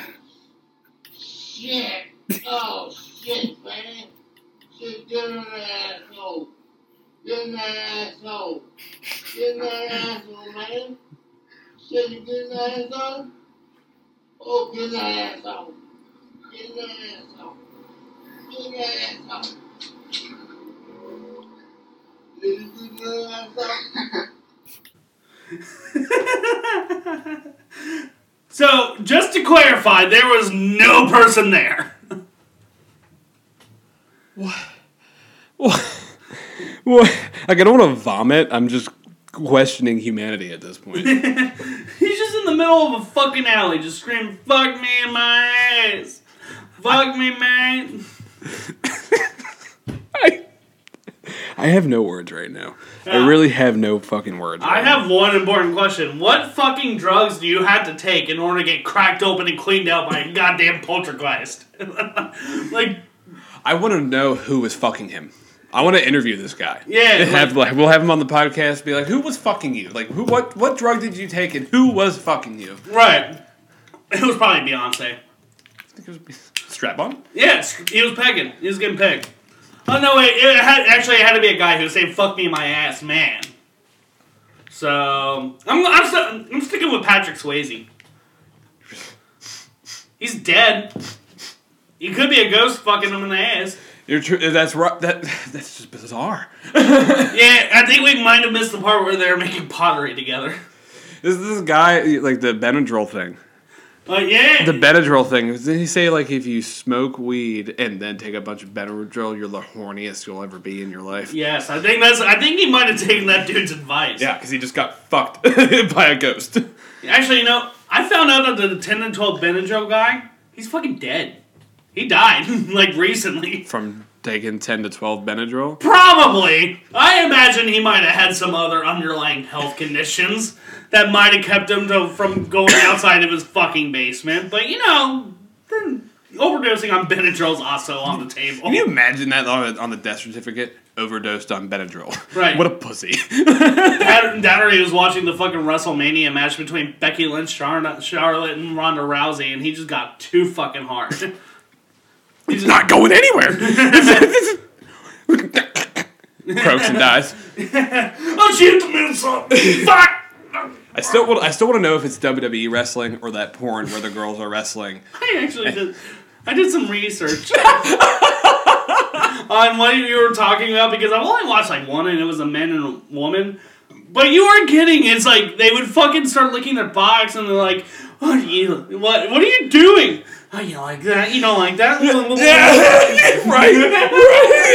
shit. Oh, shit, man. Shit, get in the asshole. Get in the asshole. Get in the asshole, man. Shit, you get in the asshole? Oh, get in the asshole. Get in the asshole. Get in the asshole. So just to clarify, there was no person there. What? What? Like I don't want to vomit. I'm just questioning humanity at this point. He's just in the middle of a fucking alley, just screaming, "Fuck me in my ass, fuck me, man." I, I have no words right now. I really have no fucking words. I right now. have one important question. What fucking drugs do you have to take in order to get cracked open and cleaned out by a goddamn poltergeist? like, I want to know who was fucking him. I want to interview this guy. Yeah, have like we'll have him on the podcast. Be like, who was fucking you? Like, who? What? What drug did you take? And who was fucking you? right. It was probably Beyonce. I think it was strap on. Yes, he was pegging. He was getting pegged. Oh, no, wait. It had, actually, it had to be a guy who was saying, fuck me in my ass, man. So, I'm, I'm, st- I'm sticking with Patrick Swayze. He's dead. He could be a ghost fucking him in the ass. You're true. That's right. That that's just bizarre. Yeah, I think we might have missed the part where they're making pottery together. Is this guy like the Benadryl thing? But yeah, The Benadryl thing. Did he say like if you smoke weed and then take a bunch of Benadryl, you're the horniest you'll ever be in your life? yes, I think that's. I think he might have taken that dude's advice. Yeah, because he just got fucked by a ghost. Actually, you know, I found out that the 10 and 12 Benadryl guy, he's fucking dead. He died, like, recently. From taking ten to twelve Benadryl. Probably. I imagine he might have had some other underlying health conditions that might have kept him to, from going outside of his fucking basement. But, you know, then overdosing on Benadryl is also on the table. Can you imagine that on, on the death certificate? Overdosed on Benadryl. Right. What a pussy. That, that or he was watching the fucking WrestleMania match between Becky Lynch, Char- Charlotte, and Ronda Rousey, and he just got too fucking hard. He's not going anywhere. Croaks and dies. oh, she hit the middle something. Fuck! I still want. I still want to know if it's WWE wrestling or that porn where the girls are wrestling. I actually did. I did some research on what you were talking about because I've only watched like one, and it was a man and a woman. But you weren't kidding. It's like they would fucking start licking their box, and they're like, "What are you? What? What are you doing? Oh, you like that? You don't like that? Yeah, right, right.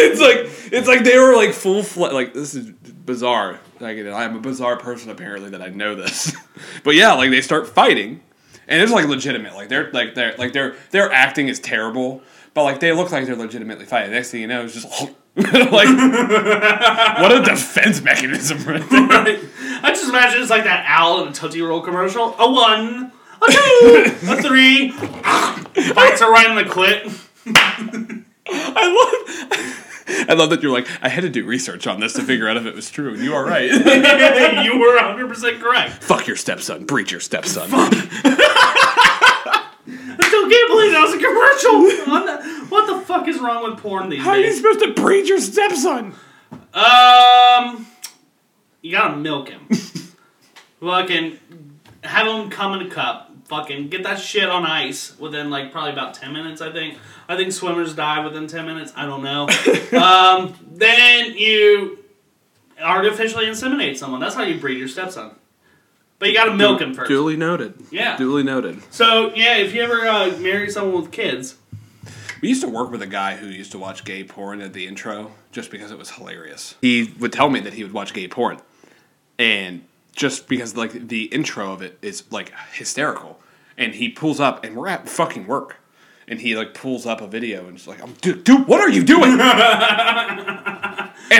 It's like it's like they were like full fle- like this is bizarre. Like I'm a bizarre person apparently that I know this, but yeah, like they start fighting, and it's like legitimate. Like they're like they're like their their acting is terrible, but like they look like they're legitimately fighting. Next thing you know, it's just like what a defense mechanism right there. Right. I just imagine it's like that owl in a Tootsie Roll commercial. A one, a two, a three. Bites her right in the clit. I love. I love that you're like, I had to do research on this to figure out if it was true, and you are right. you were 100% correct. Fuck your stepson. Breach your stepson. I still can't believe that was a commercial. I'm what the fuck is wrong with porn these days? How are you days? supposed to breach your stepson? Um, you gotta milk him. Fucking have him come in a cup. Fucking get that shit on ice within like probably about ten minutes. I think. I think swimmers die within ten minutes. I don't know. um, then you artificially inseminate someone. That's how you breed your stepson. But you gotta milk him first. Duly noted. Yeah. Duly noted. So yeah, if you ever uh, marry someone with kids, We used to work with a guy who used to watch gay porn at the intro just because it was hilarious. He would tell me that he would watch gay porn. And just because like the intro of it is like hysterical. And he pulls up and we're at fucking work. And he like pulls up a video and it's like, I'm dude, dude, what are you doing? and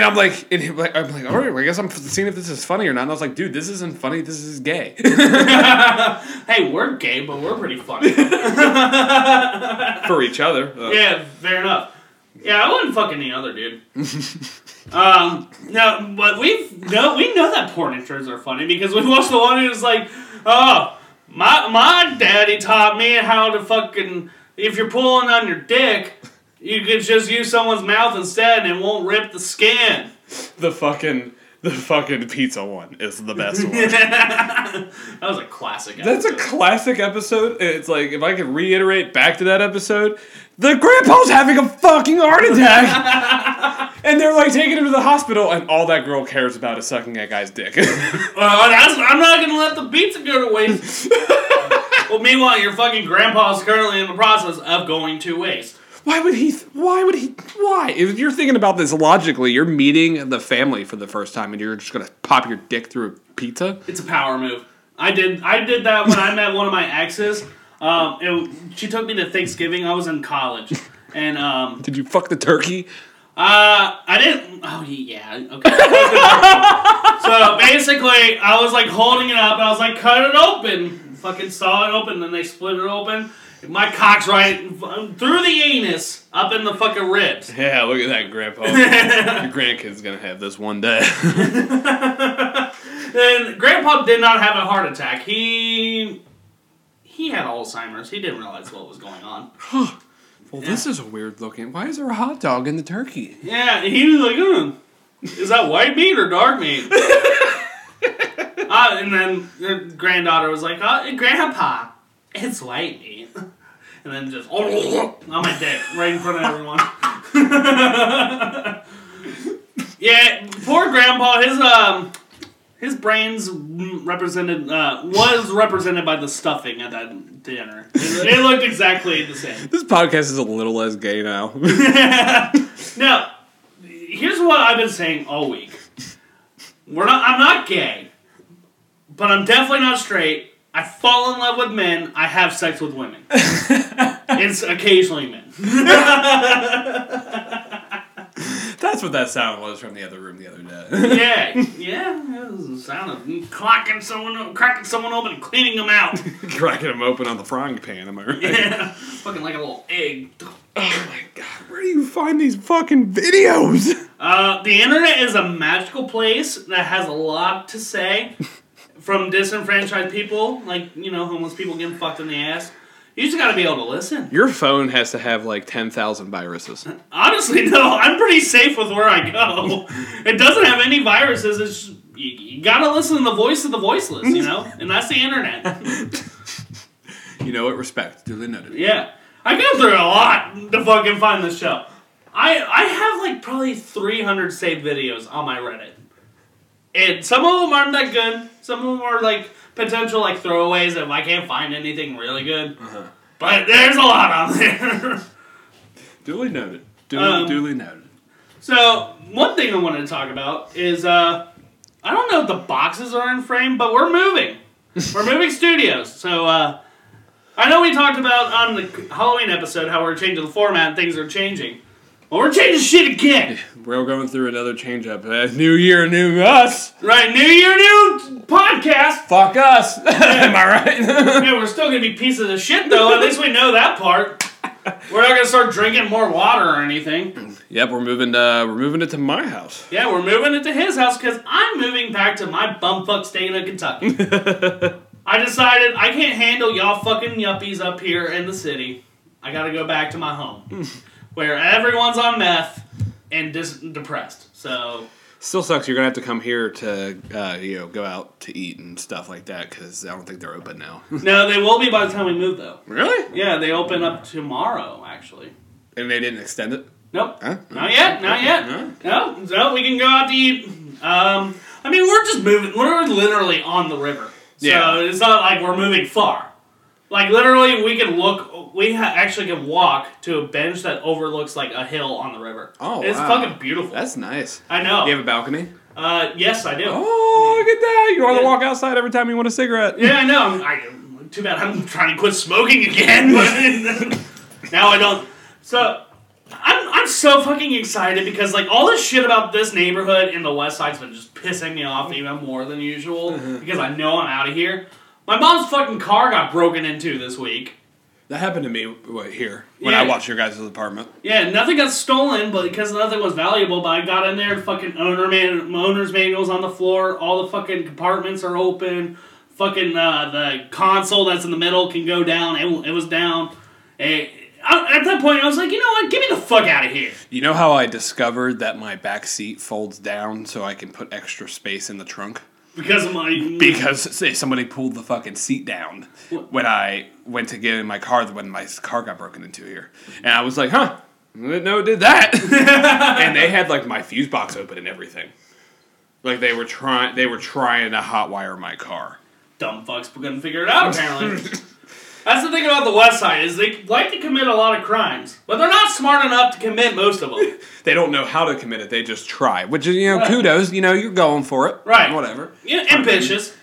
I'm like, and he, like, I'm like, all right, well, I guess I'm seeing if this is funny or not. And I was like, dude, this isn't funny. This is gay. hey, we're gay, but we're pretty funny. For each other. Uh, Yeah, fair enough. Yeah, I wouldn't fuck any other dude. um, no, but we've no, we know that porn intros are funny because we watched the one and it's like, oh, my my daddy taught me how to fucking if you're pulling on your dick, you could just use someone's mouth instead and it won't rip the skin. The fucking the fucking pizza one is the best one. that was a classic. That's a classic episode. It's like if I could reiterate back to that episode, the grandpa's having a fucking heart attack, and they're like taking him to the hospital, and all that girl cares about is sucking that guy's dick. Well, I'm not gonna let the pizza go to waste. well, meanwhile, your fucking grandpa's currently in the process of going to waste. why would he? Why would he? Why? If you're thinking about this logically, you're meeting the family for the first time, and you're just gonna pop your dick through a pizza. It's a power move. I did. I did that when I met one of my exes. Um, it, she took me to Thanksgiving. I was in college, and um, Did you fuck the turkey? Uh, I didn't. Oh, yeah. Okay. so basically, I was like holding it up, and I was like, "Cut it open." Fucking saw it open, then they split it open. My cock's right through the anus, up in the fucking ribs. Yeah, look at that, grandpa. your grandkid's gonna have this one day. And Grandpa did not have a heart attack. He he had Alzheimer's. He didn't realize what was going on. Well, this is a weird looking. Why is there a hot dog in the turkey? Yeah, he was like, "Hmm, is that white meat or dark meat?" uh, and then the granddaughter was like, uh, "Grandpa, it's white meat." and then just on my dick right in front of everyone. yeah, poor grandpa. His um, his brains represented uh, was represented by the stuffing at that dinner. It, it looked exactly the same. This podcast is a little less gay now. Now, here's what I've been saying all week. We're not. I'm not gay, but I'm definitely not straight. I fall in love with men. I have sex with women. it's occasionally men. That's what that sound was from the other room the other day. Yeah, yeah. It was the sound of clocking someone, cracking someone open, and cleaning them out. Cracking them open on the frying pan, am I right? Yeah, fucking like a little egg. Oh my god, where do you find these fucking videos? Uh, the internet is a magical place that has a lot to say from disenfranchised people, like you know, homeless people getting fucked in the ass. You just gotta be able to listen. Your phone has to have like 10,000 viruses. Honestly, no, I'm pretty safe with where I go. It doesn't have any viruses. It's just, you, you gotta listen to the voice of the voiceless, you know, and that's the internet. You know what? Respect. Duly noted. Yeah, I go through a lot to fucking find this show. I I have like probably 300 saved videos on my Reddit, and some of them aren't that good. Some of them are like potential like throwaways if I can't find anything really good. But there's a lot on there. Duly noted. Duly, Um, duly noted. so one thing I wanted to talk about is uh, I don't know if the boxes are in frame, but we're moving. We're moving studios. So uh, I know we talked about on the Halloween episode how we're changing the format and things are changing. Well, we're changing shit again. We're going through another change up. Uh, new year, new us. Right, New Year, new podcast. Fuck us. Am I right? Yeah, we're still gonna be pieces of shit though. At least we know that part. We're not gonna start drinking more water or anything. yep, we're moving. To, we're moving it to my house. Yeah, we're moving it to his house because I'm moving back to my bumfuck state of Kentucky. I decided I can't handle y'all fucking yuppies up here in the city. I gotta go back to my home where everyone's on meth and dis- depressed. So Still sucks. You're gonna have to come here to, uh, you know, go out to eat and stuff like that because I don't think they're open now. no, they will be by the time we move though. really? Yeah, they open up tomorrow actually. And they didn't extend it. Nope. Huh? Not yet. Not yet. No? No. So we can go out to eat. Um, I mean, we're just moving. We're literally on the river. So Yeah. it's not like we're moving far. Like literally, we can look. We ha- actually can walk to a bench that overlooks like a hill on the river. Oh, it's wow. fucking beautiful. That's nice. I know. You have a balcony? uh, yes, I do. Oh, look at that! You want to walk outside every time you want a cigarette. Yeah, I know. I, too bad I'm trying to quit smoking again, but now I don't. So I'm I'm so fucking excited because like all this shit about this neighborhood in the West Side's been just pissing me off even more than usual because I know I'm out of here. My mom's fucking car got broken into this week. That happened to me what, here when Yeah. I watched your guys' apartment. Yeah, nothing got stolen, but because nothing was valuable. But I got in there, fucking owner man, owner's manuals on the floor. All the fucking compartments are open. Fucking uh, the console that's in the middle can go down. It, it was down. And I, at that point, I was like, you know what? Get me the fuck out of here. You know how I discovered that my back seat folds down so I can put extra space in the trunk? Because of my Because say somebody pulled the fucking seat down when I went to get in my car when my car got broken into here, and I was like, "Huh, no, didn't know it did that." and they had like my fuse box open and everything. Like they were trying, they were trying to hotwire my car. dumb fucks couldn't figure it out. Apparently. That's the thing about the West Side is they like to commit a lot of crimes, but they're not smart enough to commit most of them. They don't know how to commit it; they just try. Which is, you know, Right. kudos. You know, you're going for it, Right. Whatever. Yeah, ambitious.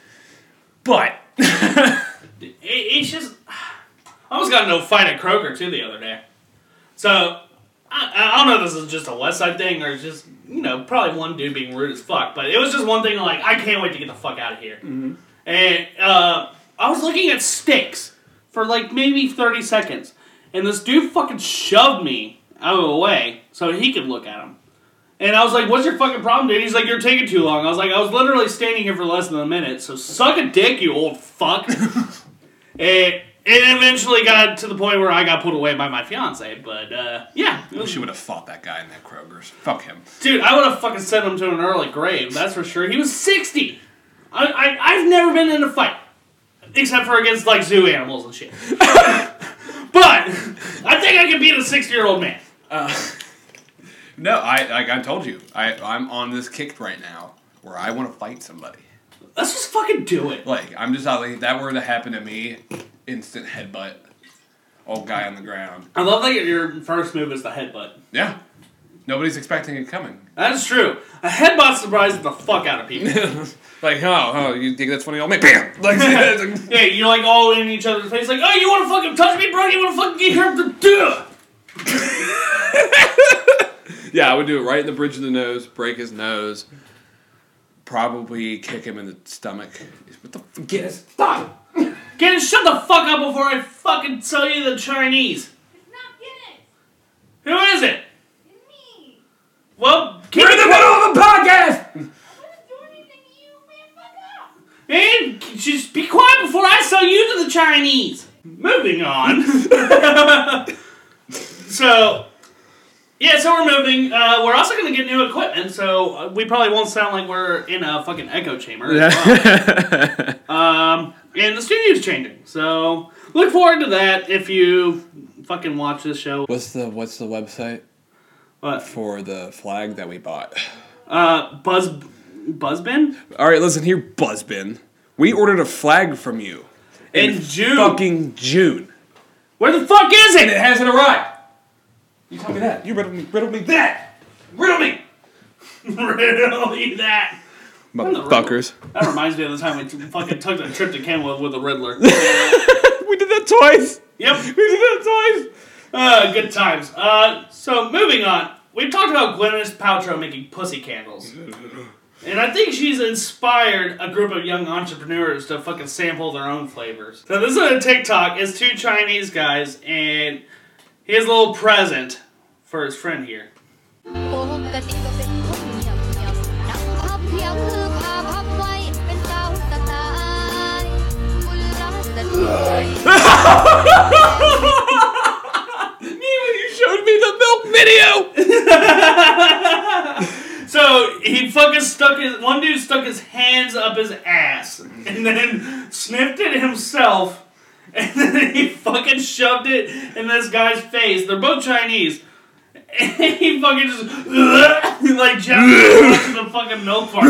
But It, it's just. I almost got into a fight at Kroger too the other day. So I, I don't know if this is just a West Side thing or just you know probably one dude being rude as fuck, but it was just one thing like I can't wait to get the fuck out of here. And uh, I was looking at steaks for like maybe thirty seconds, and this dude fucking shoved me out of the way so he could look at him. And I was like, "What's your fucking problem, dude?" He's like, "You're taking too long." I was like, "I was literally standing here for less than a minute, so suck a dick, you old fuck." and it eventually got to the point where I got pulled away by my fiance. But uh, yeah, it I wish you would have fought that guy in that Kroger's. Fuck him. dude, I would have fucking sent him to an early grave. That's for sure. He was sixty. I, I I've never been in a fight except for against like zoo animals and shit. But I think I can beat a sixty-year-old man. Uh, no, I like I told you, I I'm on this kick right now where I want to fight somebody. Let's just fucking do it. Like I'm just like if that were to happen to me, instant headbutt, old guy on the ground. I love that your first move is the headbutt. Yeah, nobody's expecting it coming. That's true. A headbutt surprises the fuck out of people. like oh oh you think that's funny? Oh man, bam! Like yeah, you're like all in each other's face, like, oh, you want to fucking touch me, bro? You want to fucking get hurt? To do yeah, I would do it right in the bridge of the nose, break his nose, probably kick him in the stomach. What the f- get his stop? Get his, shut the fuck up before I fucking tell you the Chinese. It's not Guinness. Who is it? It's me. Well, keep We're in the middle of a podcast. I wasn't doing anything you, man. Fuck up. And just be quiet before I sell you to the Chinese. Moving on. so, yeah, so we're moving. Uh, we're also going to get new equipment, so uh, we probably won't sound like we're in a fucking echo chamber. Yeah. well. um, and the studio's changing, so look forward to that if you fucking watch this show. What's the what's the website What? for the flag that we bought? Uh, Buzz, Buzzbin? All right, listen here, Buzzbin. We ordered a flag from you In June. fucking June. Where the fuck is it it? hasn't arrived. You tell me that. You riddle me, that! riddle me that. Riddle me. riddle me that. Motherfuckers. That reminds me of the time we fucking took a trip to Kenwood with the Riddler. we did that twice. Yep. We did that twice. Uh, good times. Uh, so moving on. We've talked about Gwyneth Paltrow making pussy candles. And I think she's inspired a group of young entrepreneurs to fucking sample their own flavors. So this is a TikTok. It's two Chinese guys, and he has a little present for his friend here. showed me the milk video. So he fucking stuck his one dude stuck his hands up his ass and then sniffed it himself and then he fucking shoved it in this guy's face. They're both Chinese. And he fucking just like jumped into the fucking milk fart.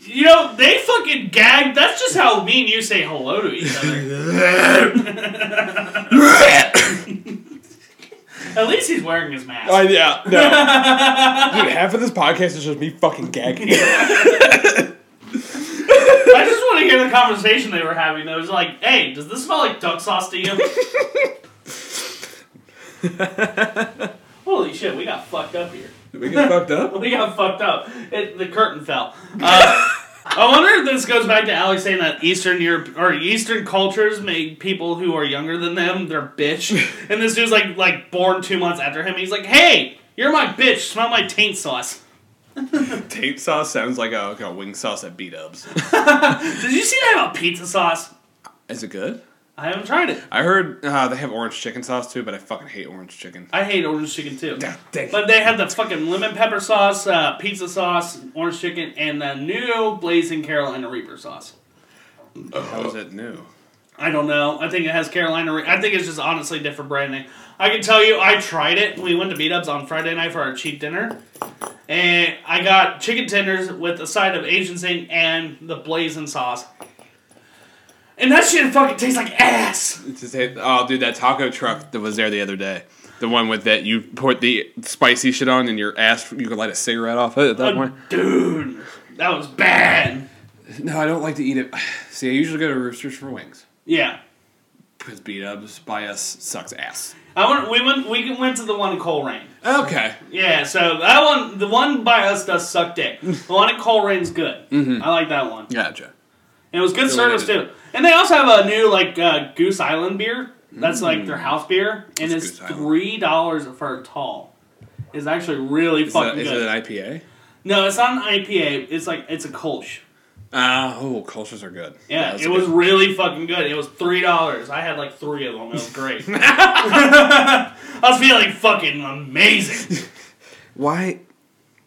you know, they fucking gagged. That's just how me and you say hello to each other. At least he's wearing his mask. Uh, yeah, no. Dude, half of this podcast is just me fucking gagging. I just want to hear the conversation they were having. It was like, "Hey, does this smell like duck sauce to you?" Holy shit, we got fucked up here. Did we get fucked up? We got fucked up. It, the curtain fell. Uh, I wonder if this goes back to Alex saying that Eastern Europe or Eastern cultures make people who are younger than them their bitch, and this dude's like like born two months after him. He's like, "Hey, you're my bitch. Smell my taint sauce." Taint sauce sounds like a, like a wing sauce at B Dubs. Did you see that have a pizza sauce? Is it good? I haven't tried it. I heard uh, they have orange chicken sauce too, but I fucking hate orange chicken. I hate orange chicken too. dang. But they have the fucking lemon pepper sauce, uh, pizza sauce, orange chicken, and the new blazing Carolina Reaper sauce. How is it new? I don't know. I think it has Carolina. Re- I think it's just honestly different branding. I can tell you, I tried it. We went to B Dubs on Friday night for our cheap dinner, and I got chicken tenders with a side of Asian Zing and the blazing sauce. And that shit fucking tastes like ass. It's just, oh, dude, that taco truck that was there the other day. The one with that you put the spicy shit on and your ass, you could light a cigarette off it at that Uh, point. dude, that was bad. No, I don't like to eat it. See, I usually go to Roosters for wings. Yeah. Because B Dubs by us sucks ass. I went. We went. We went to the one in Colerain. Okay. Yeah, so that one, the one by us does suck dick. The one in Colerain's good. I like that one. Gotcha. And it was good service too. And they also have a new like uh, Goose Island beer. That's like their house beer, and What's it's Goose Island? three dollars for a tall. It's actually really Is, that, fucking is good. it an IPA? no, it's not an IPA. It's like it's a Kolsch. Ah, oh, cultures are good. Yeah, that's it a was good- really fucking good. It was three dollars. I had like three of them. It was great. I was feeling fucking amazing. Why?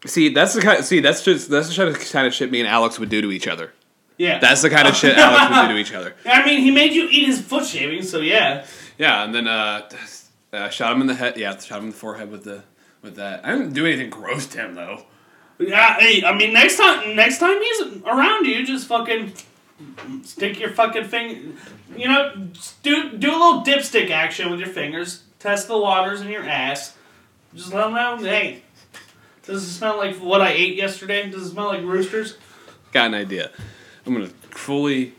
See, that's the kind. see, that's just that's the kind of- kind of shit me and Alex would do to each other. Yeah, That's the kind of shit Alex would do to each other. I mean, he made you eat his foot shavings, so yeah. Yeah, and then uh, uh, shot him in the head. Yeah, shot him in the forehead with the with that. I didn't do anything gross to him though. Yeah, hey, I mean, next time, next time he's around you, just fucking stick your fucking finger. You know, do do a little dipstick action with your fingers. Test the waters in your ass. Just let him know. Hey, does it smell like what I ate yesterday? Does it smell like roosters? Got an idea. I'm gonna fully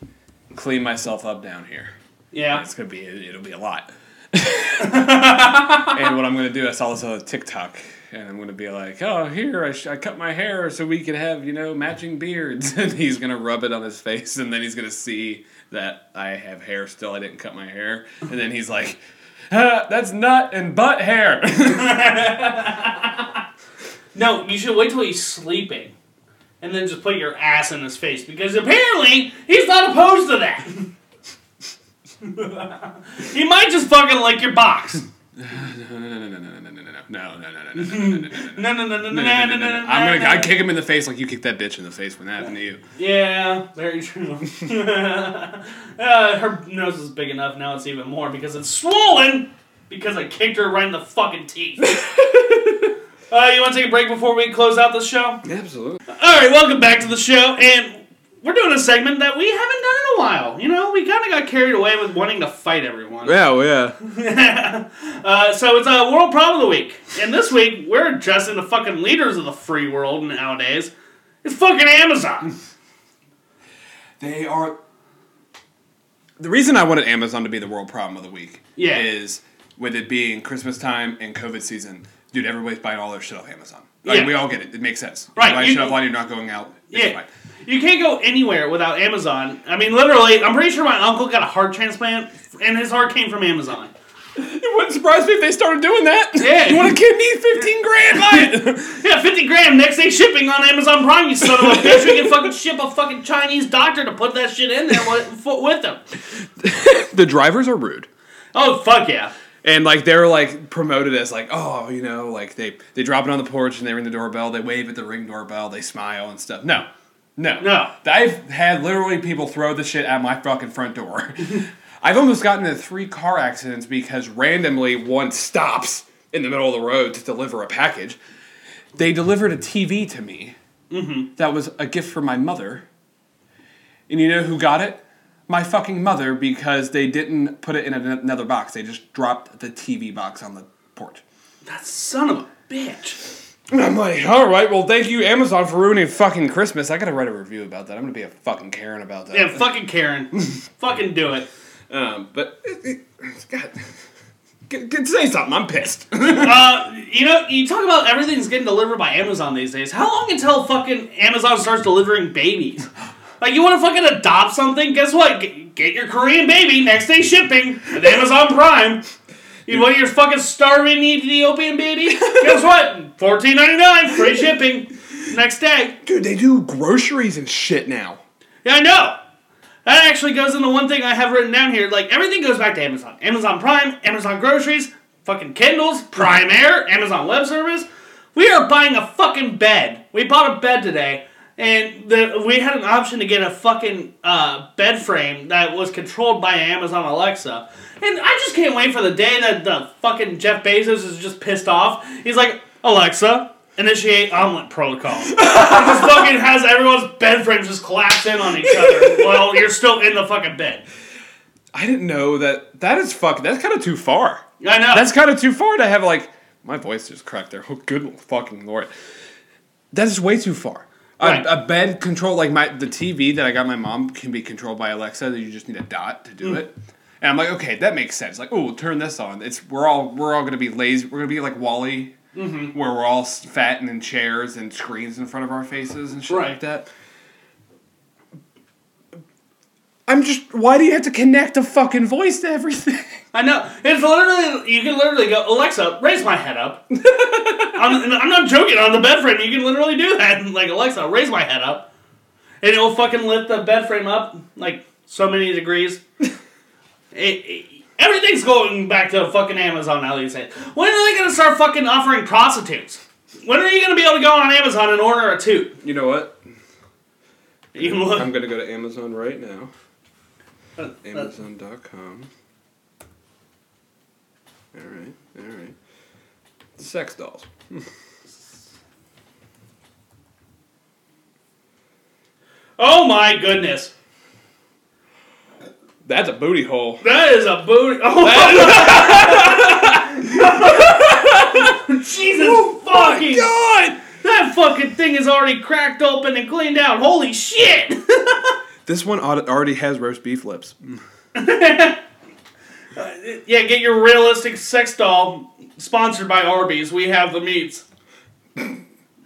clean myself up down here. Yeah. It's gonna be it'll be a lot. and what I'm gonna do, I saw this on TikTok, and I'm gonna be like, "Oh, here I, sh- I cut my hair so we could have you know matching beards," and he's gonna rub it on his face, and then he's gonna see that I have hair still. I didn't cut my hair, and then he's like, ah, "That's nut and butt hair." No, you should wait till he's sleeping, and then just put your ass in his face because apparently he's not opposed to that. he might just fucking like your box. no, no, no, no, no, no, no, no, no, no, no, no, no, no, no, no, no, No, no, no, no, no, no, no, no, no, no, no. I'm no, gonna I no. kick him in the face like you kicked that bitch in the face when that happened to you. Yeah, very true. uh, her nose is big enough now; it's even more because it's swollen because I kicked her right in the fucking teeth. Uh, you want to take a break before we close out the show? Absolutely. All right, welcome back to the show, and we're doing a segment that we haven't done in a while. You know, we kind of got carried away with wanting to fight everyone. Yeah, well, yeah. uh, so it's a world problem of the week, and this week we're addressing the fucking leaders of the free world nowadays. It's fucking Amazon. They are. The reason I wanted Amazon to be the world problem of the week Yeah. is with it being Christmas time and COVID season, dude, everybody's buying all their shit off Amazon. Like, Yeah. we all get it. It makes sense. Right, You buy shit offline, you're not going out. Yeah. You can't go anywhere without Amazon. I mean, literally, I'm pretty sure my uncle got a heart transplant, and his heart came from Amazon. It wouldn't surprise me if they started doing that. Yeah. you want a kidney? 15 grand, buy it. Yeah, 50 grand next day shipping on Amazon Prime, you son of a bitch. We can fucking ship a fucking Chinese doctor to put that shit in there with, with them. the drivers are rude. Oh, fuck yeah. And like they're like promoted as like oh you know like they they drop it on the porch and they ring the doorbell they wave at the ring doorbell they smile and stuff. No. No. No. I've had literally people throw the shit at my fucking front door. I've almost gotten into three car accidents because randomly one stops in the middle of the road to deliver a package. They delivered a TV to me mm-hmm. that was a gift from my mother. And you know who got it my fucking mother because they didn't put it in another box. They just dropped the TV box on the porch. That son of a bitch. And I'm like, all right, well, thank you, Amazon, for ruining fucking Christmas. I gotta write a review about that. I'm gonna be a fucking Karen about that. Yeah, fucking Karen. fucking do it. Um, but it, it, God, G- g- say something. I'm pissed. Uh, you know, you talk about everything's getting delivered by Amazon these days. How long until fucking Amazon starts delivering babies? Like, you want to fucking adopt something? Guess what? Get, get your Korean baby next day shipping with Amazon Prime. You want your fucking starving Ethiopian baby? Guess what? Fourteen ninety nine, free shipping next day. Dude, they do groceries and shit now. Yeah, I know. That actually goes into one thing I have written down here. Like everything goes back to Amazon. Amazon Prime, Amazon groceries, fucking Kindles, Prime Air, Amazon Web Service. We are buying a fucking bed. We bought a bed today, and the, we had an option to get a fucking uh, bed frame that was controlled by Amazon Alexa. And I just can't wait for the day that the fucking Jeff Bezos is just pissed off. He's like, Alexa, initiate omelet protocol. It just fucking has everyone's bed frames just collapse in on each other while you're still in the fucking bed. I didn't know that. That is fucking. That's kind of too far. I know. That's kind of too far to have like. My voice just cracked there. Oh, good fucking lord. That is way too far. A- Right. A, bed control like my the TV that I got my mom can be controlled by Alexa. That you just need a dot to do mm. it. And I'm like, okay, that makes sense. Like, oh, turn this on. It's we're all we're all gonna be lazy. We're gonna be like WALL-E, mm-hmm. where we're all fat and in chairs and screens in front of our faces and shit Right. like that. I'm just. Why do you have to connect a fucking voice to everything? I know. It's literally, you can literally go, Alexa, raise my head up. I'm, I'm not joking. On the bed frame, you can literally do that. Like, Alexa, raise my head up. And it'll fucking lift the bed frame up like so many degrees. it, it- everything's going back to fucking Amazon now these days. When are they going to start fucking offering prostitutes? When are you going to be able to go on Amazon and order a toot? You know what? You can look. I'm gonna go to Amazon right now. Amazon.com. All right. All right. Sex dolls. Oh my goodness. That's a booty hole. That is a booty. Oh, Jesus oh fucking. God! That fucking thing is already cracked open and cleaned out. Holy shit! This one already has roast beef lips. yeah, get your realistic sex doll sponsored by Arby's. We have the meats. Dude,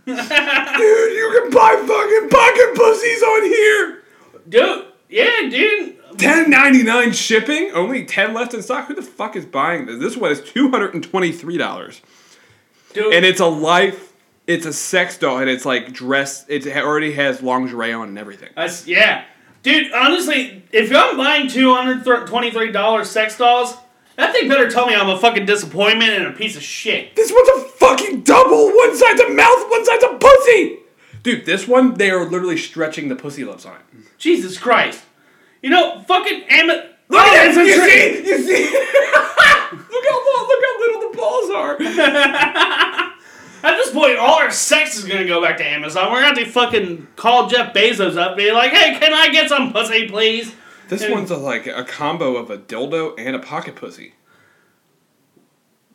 you can buy fucking pocket pussies on here. Dude, yeah, dude. Ten ninety nine shipping. Only ten left in stock. Who the fuck is buying this? This one is two hundred and twenty three dollars, Dude, and it's a life. It's a sex doll, and it's like dressed. It already has lingerie on and everything. That's yeah, dude. Honestly, if I'm buying two hundred twenty-three dollars sex dolls, that thing better tell me I'm a fucking disappointment and a piece of shit. This one's a fucking double. One side's a mouth, one side's a pussy. Dude, this one they are literally stretching the pussy lips on it. Jesus Christ! You know, fucking Am- Look Oh, at it! You see? You see? look how long, look how little the balls are. At this point, all our sex is gonna go back to Amazon. We're gonna have to fucking call Jeff Bezos up, and be like, "Hey, can I get some pussy, please?" This And- one's a, like a combo of a dildo and a pocket pussy.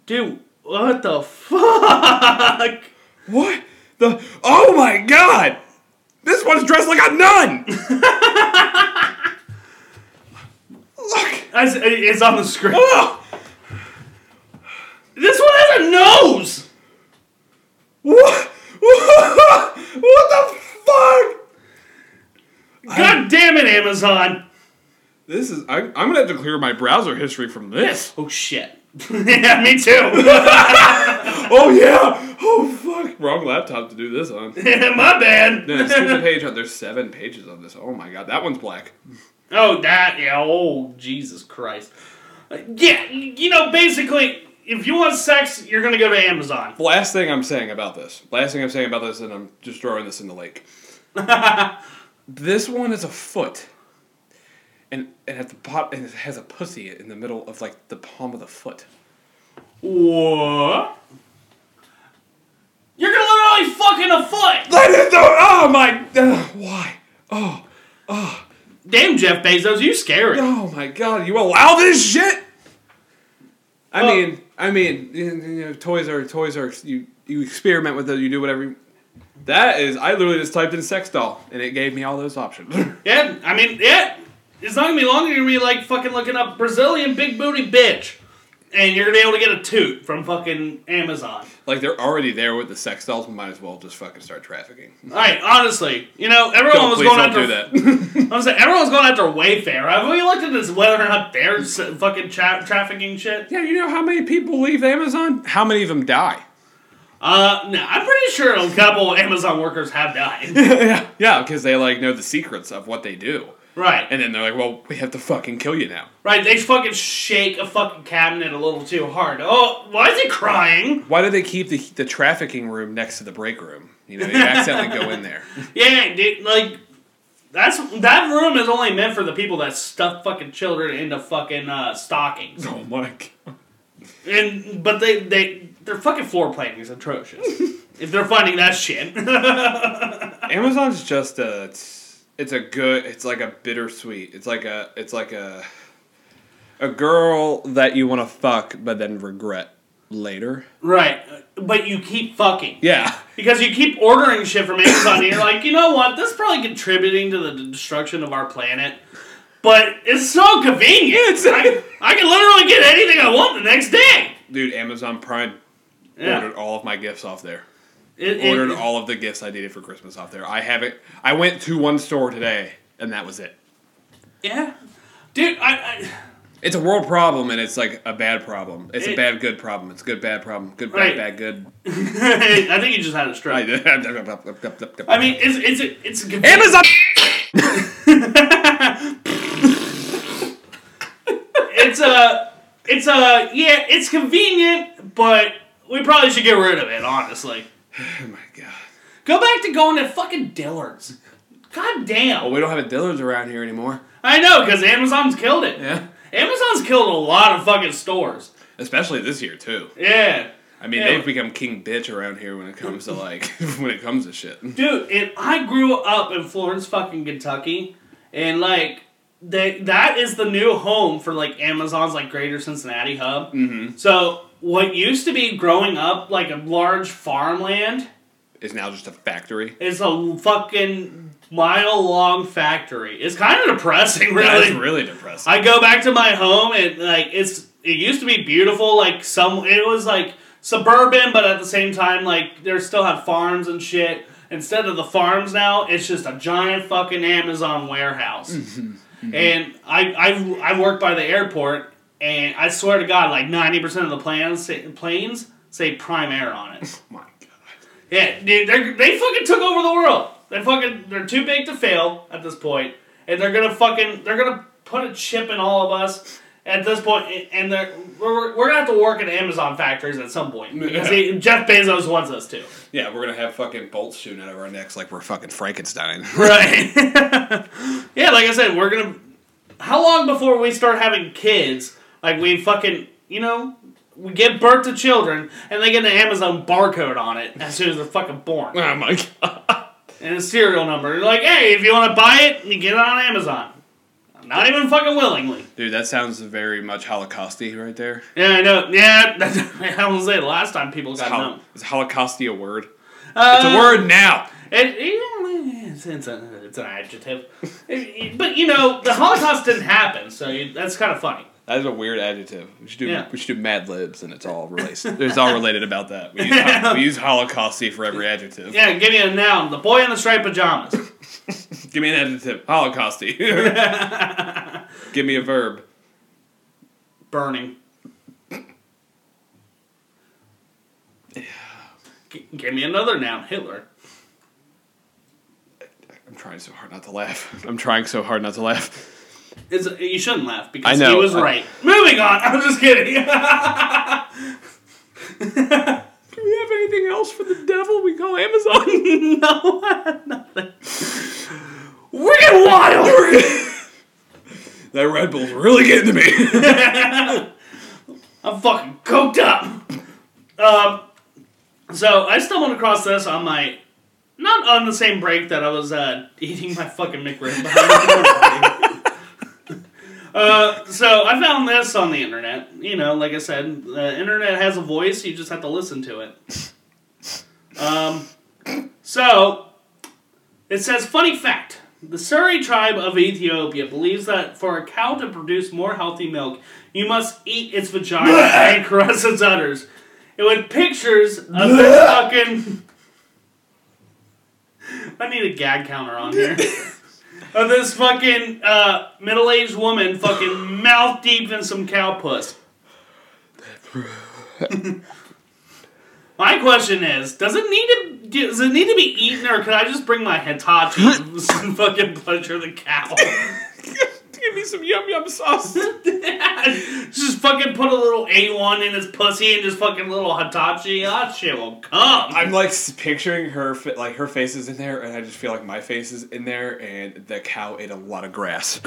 Dude, what the fuck? What the? Oh my god! This one's dressed like a nun. Look. It's, it's on the screen. Oh, This one has a nose. What? what the fuck? God damn it, Amazon. This is. I, I'm gonna have to clear my browser history from this. Oh shit. yeah, me too. Oh yeah. Oh fuck. Wrong laptop to do this on. My bad. No, the page. There's seven pages of this. Oh my god, that one's black. Oh, that, yeah. Oh, Jesus Christ. Uh, Yeah, you know, basically, if you want sex, you're gonna go to Amazon. Last thing I'm saying about this. Last thing I'm saying about this, and I'm just throwing this in the lake. this one is a foot, and and at the bottom, and it has a pussy in the middle of like the palm of the foot. What? You're gonna literally fucking a foot. Let it go! Oh my! Uh, why? Oh, Damn, Jeff Bezos, you scary. oh my God! You allow this shit? I Oh. mean, I mean, you know, toys are toys are you you experiment with it. You do whatever. You, that is, I literally just typed in sex doll, and it gave me all those options. Yeah, I mean, yeah. It's not gonna be long. You're gonna be like fucking looking up Brazilian big booty bitch, and you're gonna be able to get a toot from fucking Amazon. like they're already there with the sex dolls. We might as well just fucking start trafficking. All right, honestly, you know, everyone Don't, was please going don't after. do that. I'm saying everyone's going after Wayfair. Have we looked at this whether or not they're fucking tra- trafficking shit? yeah, you know how many people leave Amazon? How many of them die? Uh, no, I'm pretty sure a couple Amazon workers have died. yeah, yeah, because they like know the secrets of what they do, right, and then they're like, "Well, we have to fucking kill you now." right. They fucking shake a fucking cabinet a little too hard. Oh, why is he crying? Why do they keep the the trafficking room next to the break room? You know, you accidentally go in there. Yeah, dude, like that's that room is only meant for the people that stuff fucking children into fucking uh, stockings. Oh my god. And but they they their fucking floor planning is atrocious. if they're finding that shit. Amazon's just a it's, it's a good it's like a bittersweet. It's like a it's like a a girl that you want to fuck but then regret later. right, but you keep fucking. Yeah. Because you keep ordering shit from Amazon and you're like, you know what, this is probably contributing to the destruction of our planet. But it's so convenient. I, I can literally get anything I want the next day. Dude, Amazon Prime Yeah. ordered all of my gifts off there. It, it- Ordered all of the gifts I needed for Christmas off there. I have it. I went to one store today and that was it. Yeah. Dude, I, It's a world problem and it's like a bad problem. It's a bad good problem. It's good bad problem. Good bad Right. bad good. I, I think you just had a stroke. I, I mean, it's it's it's a Amazon. It's a it's a yeah, it's convenient, but we probably should get rid of it. Honestly, Oh my god. go back to going to fucking Dillard's. God damn. Well, we don't have a Dillard's around here anymore. I know because Amazon's killed it. Yeah. Amazon's killed a lot of fucking stores. especially this year too. Yeah. I mean, Yeah. they've become king bitch around here when it comes to like when it comes to shit. Dude, and I grew up in Florence, fucking Kentucky, and like they that is the new home for like Amazon's like Greater Cincinnati hub. Mm-hmm. So what used to be growing up like a large farmland Is now just a factory. It's a fucking mile long factory. It's kind of depressing, really. Really depressing. I go back to my home and like it's it used to be beautiful like some it was like suburban but at the same time like there still had farms and shit instead of the farms now it's just a giant fucking Amazon warehouse mm-hmm. and I, I I work by the airport and I swear to god like 90% of the plans say, planes say prime air on it Oh My God. yeah, dude, they fucking took over the world. They fucking they're too big to fail at this point, and they're gonna fucking they're gonna put a chip in all of us at this point, and they're we're, we're gonna have to work in Amazon factories at some point because he, Jeff Bezos wants us to. Yeah, we're gonna have fucking bolts shooting out of our necks like we're fucking Frankenstein. Right. yeah, like I said, we're gonna. How long before we start having kids? Like we fucking you know. We give birth to children, and they get an Amazon barcode on it as soon as they're fucking born. oh my god. and a serial number. You're like, hey, if you want to buy it, you get it on Amazon. Not even fucking willingly. Dude, that sounds very much Holocausty right there. Yeah, I know. Yeah, I was say the last time people got Hol- known. is Holocausty a word? Uh, It's a word now. It, it- it's, it's, a, it's an adjective. It- it- but you know, the Holocaust didn't happen, so you, that's kind of funny. That is a weird adjective. We should do Yeah. we should do Mad Libs, and it's all related. it's all related about that. We use, we use Holocausty for every adjective. Yeah, give me a noun. The boy in the striped pajamas. Give me an adjective. Holocausty. Give me a verb. Burning. G- give me another noun. Hitler. I'm trying so hard not to laugh. I'm trying so hard not to laugh. It's, you shouldn't laugh because know. he was I- right. Moving on. I'm just kidding. Do we have anything else for the devil we call Amazon? no, I have nothing. We're getting wild. that Red Bull's really getting to me. I'm fucking coked up. Um, so I stumbled across this on my, not on the same break that I was uh, eating my fucking McRib. Uh, so I found this on the internet. You know, like I said, the internet has a voice. You just have to listen to it. Um, so it says, funny fact. The Suri tribe of Ethiopia believes that for a cow to produce more healthy milk, you must eat its vagina and caress its udders. It with pictures of this fucking. I need a gag counter on here. of this fucking uh, middle aged woman fucking mouth deep in some cow puss. My question is, does it need to does it need to be eaten or can I just bring my Hitachi and fucking pleasure the cow? Give me some yum yum sauce. just fucking put a little A1 in his pussy and just fucking little Hitachi. That shit will come. I'm like picturing her, like her face is in there, and I just feel like my face is in there, and the cow ate a lot of grass.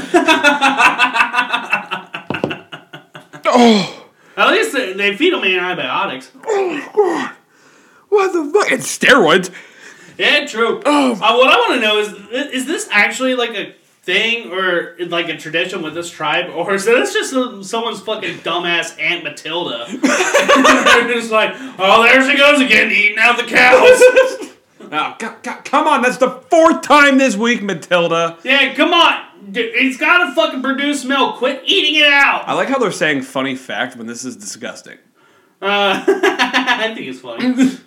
oh, At least they, they feed them antibiotics. Oh, God. what the fuck? And steroids. Yeah, true. Oh. Uh, what I want to know is, is this actually like a thing or like a tradition with this tribe, or is this just some- someone's fucking dumbass Aunt Matilda? Just like, oh, there she goes again, eating out the cows. Oh, co- co- come on, that's the fourth time this week, Matilda. yeah, come on. D- It's got to fucking produce milk. Quit eating it out. I like how they're saying funny fact when this is disgusting. Uh, I think it's funny.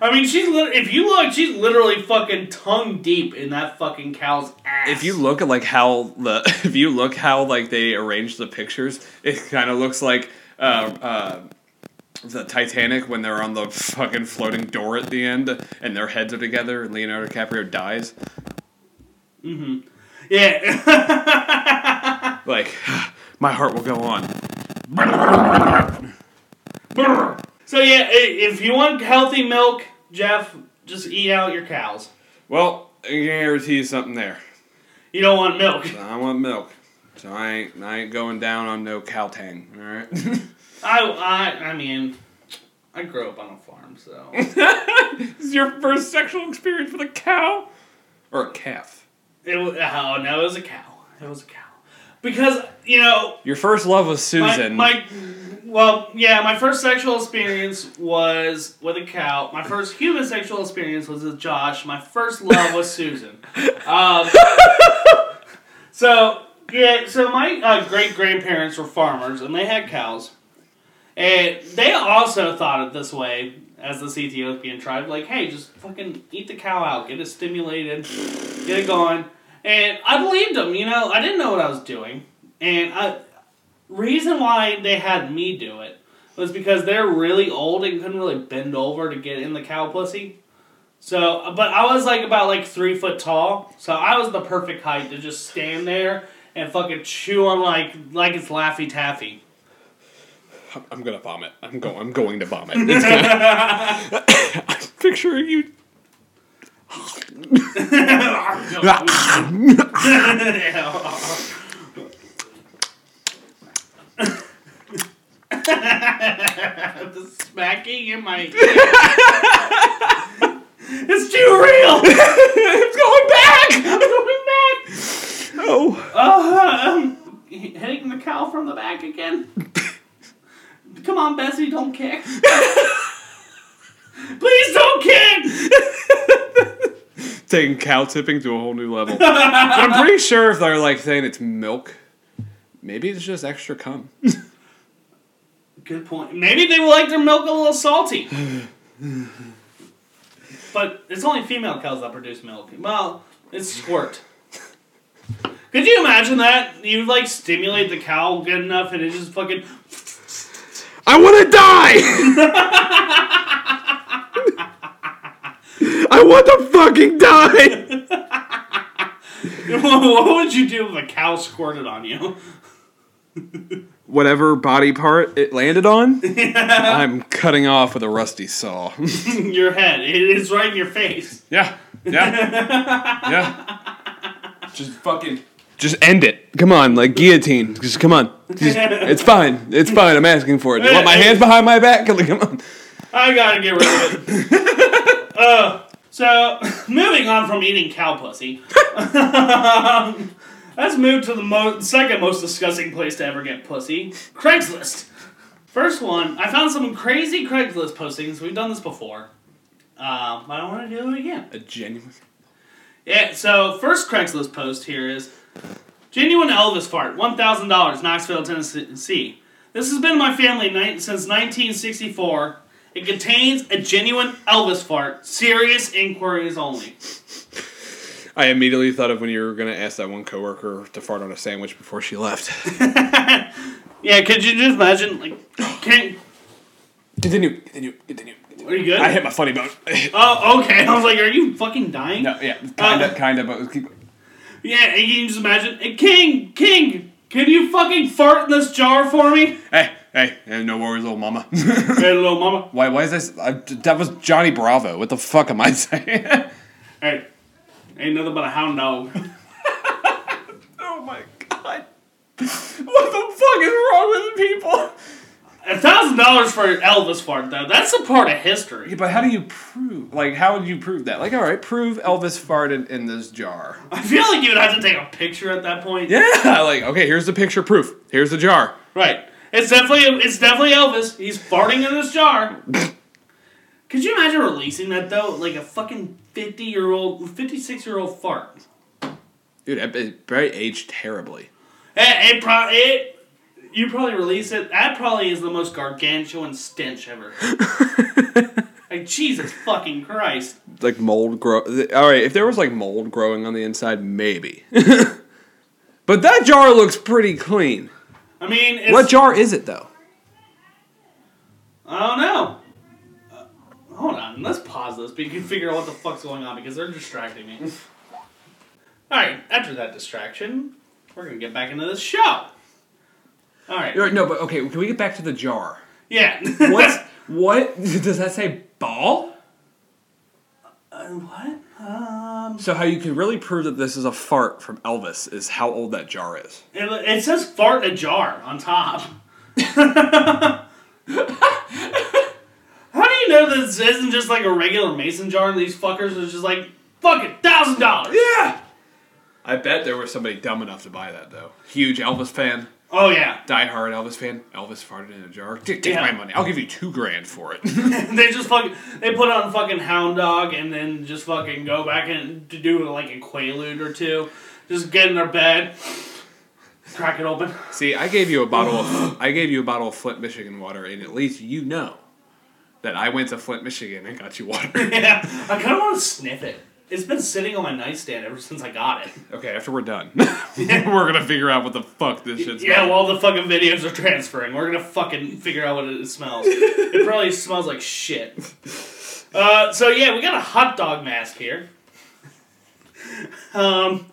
I mean, she's lit- if you look, she's literally fucking tongue deep in that fucking cow's ass. If you look at like how the if you look how like they arranged the pictures, it kind of looks like uh, uh, the Titanic when they're on the fucking floating door at the end and their heads are together and Leonardo DiCaprio dies. Mm-hmm. Yeah. Like, my heart will go on. so yeah, if you want healthy milk, Jeff, just eat out your cows. Well, I can guarantee you something there. You don't want milk. I want milk, so I ain't I ain't going down on no cow tang. All right. I, I, I mean, I grew up on a farm, so This is your first sexual experience with a cow or a calf. it was. Oh no, it was a cow. It was a cow. Because you know, Your first love was my, Susan. my, well, yeah, my first sexual experience was with a cow. My first human sexual experience was with Josh. My first love was Susan. Um, so yeah, so my uh, great grandparents were farmers, and they had cows, and they also thought it this way as this Ethiopian tribe, like, hey, just fucking eat the cow out, get it stimulated, get it going. And I believed them, you know. I didn't know what I was doing, and I reason why they had me do it was because they're really old and couldn't really bend over to get in the cow pussy. So, but I was like about like three foot tall, so I was the perfect height to just stand there and fucking chew on like like it's Laffy Taffy. I'm- gonna vomit. I'm going. I'm going to vomit. Gonna, I'm picturing you. the smacking in my it's too real. it's going back. I'm going back. Oh, Uh, um, hitting the cow from the back again. Come on, Bessie, don't kick. Please don't kick. taking cow tipping to a whole new level. but I'm pretty sure if they're like saying it's milk, maybe it's just extra cum. Good point. Maybe they would like their milk a little salty. but it's only female cows that produce milk. Well, it's squirt. Could you imagine that? You like stimulate the cow good enough and it just fucking. I want to die. I want to fucking die. what would you do if a cow squirted on you? Whatever body part it landed on, I'm cutting off with a rusty saw. your head. It is right in your face. yeah, yeah, yeah. Just fucking. Just end it. Come on, like guillotine. Just come on. Just, it's fine. It's fine. I'm asking for it. You want my hands behind my back? Come on. I gotta get rid of it. uh, so, moving on from eating cow pussy, let's move to the mo- second most disgusting place to ever get pussy Craigslist. First one, I found some crazy Craigslist postings. We've done this before. Um, I don't want to do it again. A genuine. Yeah, so first Craigslist post here is genuine Elvis fart, one thousand dollars, Knoxville, Tennessee. This has been in my family ni- since 1964. It contains a genuine Elvis fart. Serious inquiries only. I immediately thought of when you were going to ask that one coworker to fart on a sandwich before she left. Yeah, could you just imagine? Like, can continue, continue, continue. are you good? I hit my funny bone. Oh, okay. I was like, are you fucking dying? no, yeah, kind of, Uh, kind of, but keep. Yeah, and you can just imagine. Hey, King, King, can you fucking fart in this jar for me? Hey, hey, hey, no worries, old mama. Hey, little mama. why, why is this? I, that was Johnny Bravo. What the fuck am I saying? Hey, ain't nothing but a hound dog. oh my god. What the fuck is wrong with people? A thousand dollars for Elvis fart though. That's a part of history. Yeah, but how do you prove? Like, how would you prove that? Like, all right, prove Elvis farted in this jar. I feel like you would have to take a picture at that point. Yeah, like, okay, here's the picture proof. Here's the jar. Right. It's definitely it's definitely Elvis. He's farting in this jar. Could you imagine releasing that though? Like a fucking fifty year old, fifty six year old fart. Dude, it, it probably aged terribly. It, it, pro- it you probably release it. That probably is the most gargantuan stench ever. like Jesus fucking Christ. Like mold grow. All right, if there was like mold growing on the inside, maybe. but that jar looks pretty clean. I mean, it's, What jar is it though? I don't know. Hold on, let's pause this, but you can figure out what the fuck's going on because they're distracting me. All right, after that distraction, we're gonna get back into this show. All right, No, but okay, can we get back to the jar? yeah. What's what does that say? Ball? Uh, what? Um, So how you can really prove that this is a fart from Elvis is how old that jar is. it, it says fart a jar on top. How This isn't just like a regular mason jar and these fuckers are just like, fuck it, thousand dollars? Yeah. I bet there was somebody dumb enough to buy that though. Huge Elvis fan, Oh yeah. die-hard Elvis fan. Elvis farted in a jar. Take, take Yeah. my money. I'll give you two grand for it. they just fucking they put on fucking hound dog and then just fucking go back and to do like a quaalude or two. Just get in their bed, crack it open. See, I gave you a bottle of I gave you a bottle of Flint, Michigan water, and at least you know that I went to Flint, Michigan and got you water. yeah, I kind of want to sniff it. It's been sitting on my nightstand ever since I got it. okay, after we're done, we're gonna figure out what the fuck this shit's Yeah, about. while the fucking videos are transferring, we're gonna fucking figure out what it smells. it probably smells like shit. Uh, so yeah, we got a hot dog mask here. Um,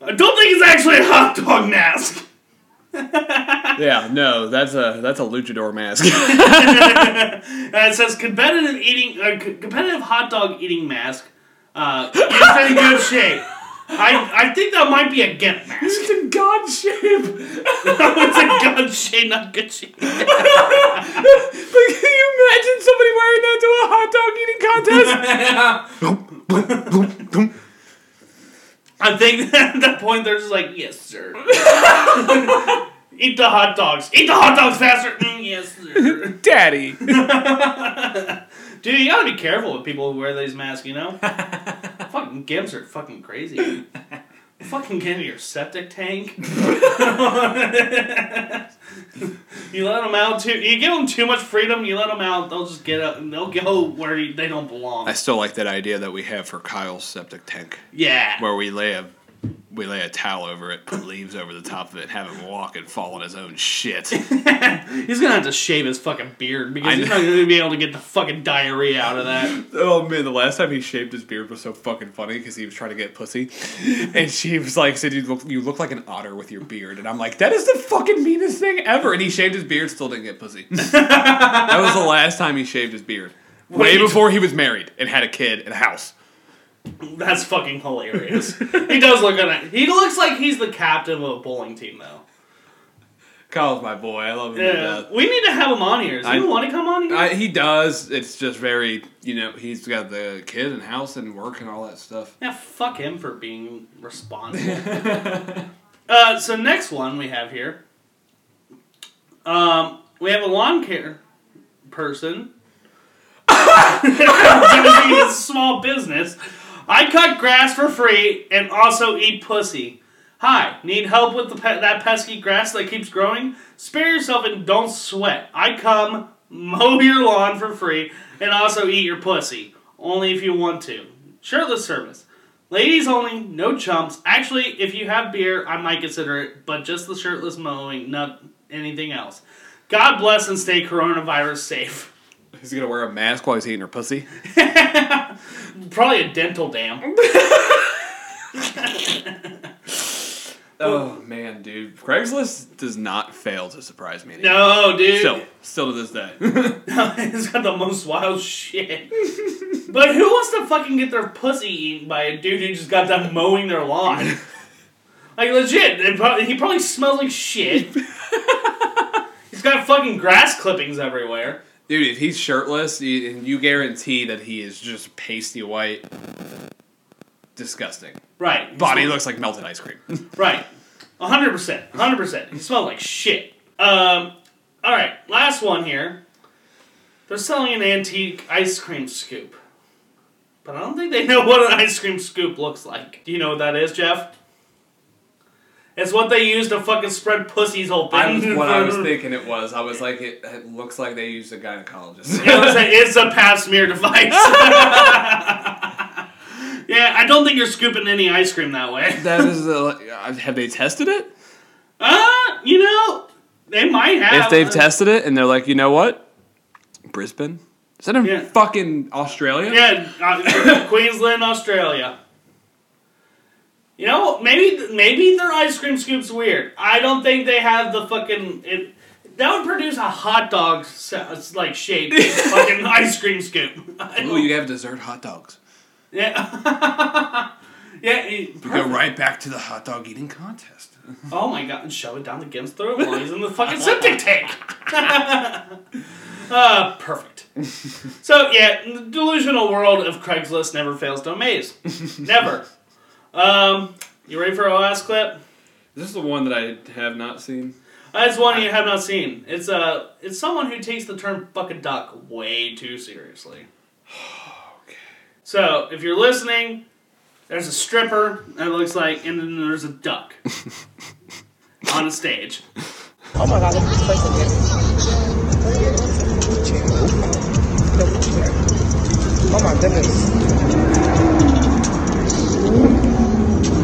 I don't think it's actually a hot dog mask. Yeah, no, that's a that's a luchador mask. Uh, it says competitive eating, uh, c- competitive hot dog eating mask. Uh, is in good shape. I I think that might be a Gimp mask. it's in God shape. it's a god shape, not good shape. But can you imagine somebody wearing that to a hot dog eating contest? I think at that point they're just like, yes, sir. Eat the hot dogs. Eat the hot dogs faster. Mm, yes, sir. Daddy. Dude, you gotta be careful with people who wear these masks, you know? fucking gimps are fucking crazy. Fucking get your septic tank. you let them out too. You give them too much freedom. You let them out, they'll just get up and they'll go where they don't belong. I still like that idea that we have for Kyle's septic tank, yeah. where we lay a we lay a towel over it, put leaves over the top of it, have him walk and fall on his own shit. He's gonna have to shave his fucking beard because he's not gonna be able to get the fucking diarrhea out of that. Oh man, the last time he shaved his beard was so fucking funny because he was trying to get pussy, and she was like, "said you look you look like an otter with your beard," and I'm like, "That is the fucking meanest thing ever." And he shaved his beard, still didn't get pussy. that was the last time he shaved his beard, way Wait. before he was married and had a kid and a house. That's fucking hilarious. he does look it. He looks like he's the captain of a bowling team, though. Kyle's my boy. I love him Yeah, we need to have him on here. Does I- he want to come on here? I, he does. It's just very, you know, he's got the kid and house and work and all that stuff. yeah, fuck him for being responsible. uh, so next one we have here. Um, we have a lawn care person. A small business. I cut grass for free and also eat pussy. Hi, need help with the pe- that pesky grass that keeps growing? Spare yourself and don't sweat. I come, mow your lawn for free, and also eat your pussy. Only if you want to. Shirtless service. Ladies only, no chumps. Actually, if you have beer, I might consider it, but just the shirtless mowing, not anything else. God bless and stay coronavirus safe. He's gonna wear a mask while he's eating her pussy. Probably a dental dam. Oh man, dude, Craigslist does not fail to surprise me. No, dude. Still, still to this day. it's got the most wild shit. but who wants to fucking get their pussy eaten by a dude who just got done mowing their lawn? like legit, it probably, he probably smells like shit. He's got fucking grass clippings everywhere. Dude, if he's shirtless, you, and you guarantee that he is just pasty white, disgusting. Right. Body looks like melted ice cream. Right. 100%. 100%. He smelled like shit. Um, alright, last one here. They're selling an antique ice cream scoop. But I don't think they know what an ice cream scoop looks like. Do you know what that is, Jeff? It's what they use to fucking spread pussies open. I was, what I was thinking it was. I was like, it, it looks like they used a gynecologist. A- it's a pap smear device. yeah, I don't think you're scooping any ice cream that way. that is the. uh, Have they tested it? Uh, you know, they might have. If they've tested it and they're like, you know what, Brisbane, is that in Yeah. fucking Australia? Yeah, uh, Queensland, Australia. You know, maybe maybe their ice cream scoop's weird. I don't think they have the fucking. It, that would produce a hot dog sa- like shaped fucking ice cream scoop. Oh, you have dessert hot dogs. yeah. Yeah. he- We go right back to the hot dog eating contest. Oh my god, and shove it down the Gim's throat while he's in the fucking septic tank. uh, perfect. So yeah, the delusional world of Craigslist never fails to amaze. never. Um, you ready for our last clip? This is the one that I have not seen. That's one you have not seen. It's uh, it's someone who takes the term "fucking duck" way too seriously. okay. So if you're listening, there's a stripper that looks like, and then there's a duck on a stage. Oh my god, look at this person again. Oh my goodness.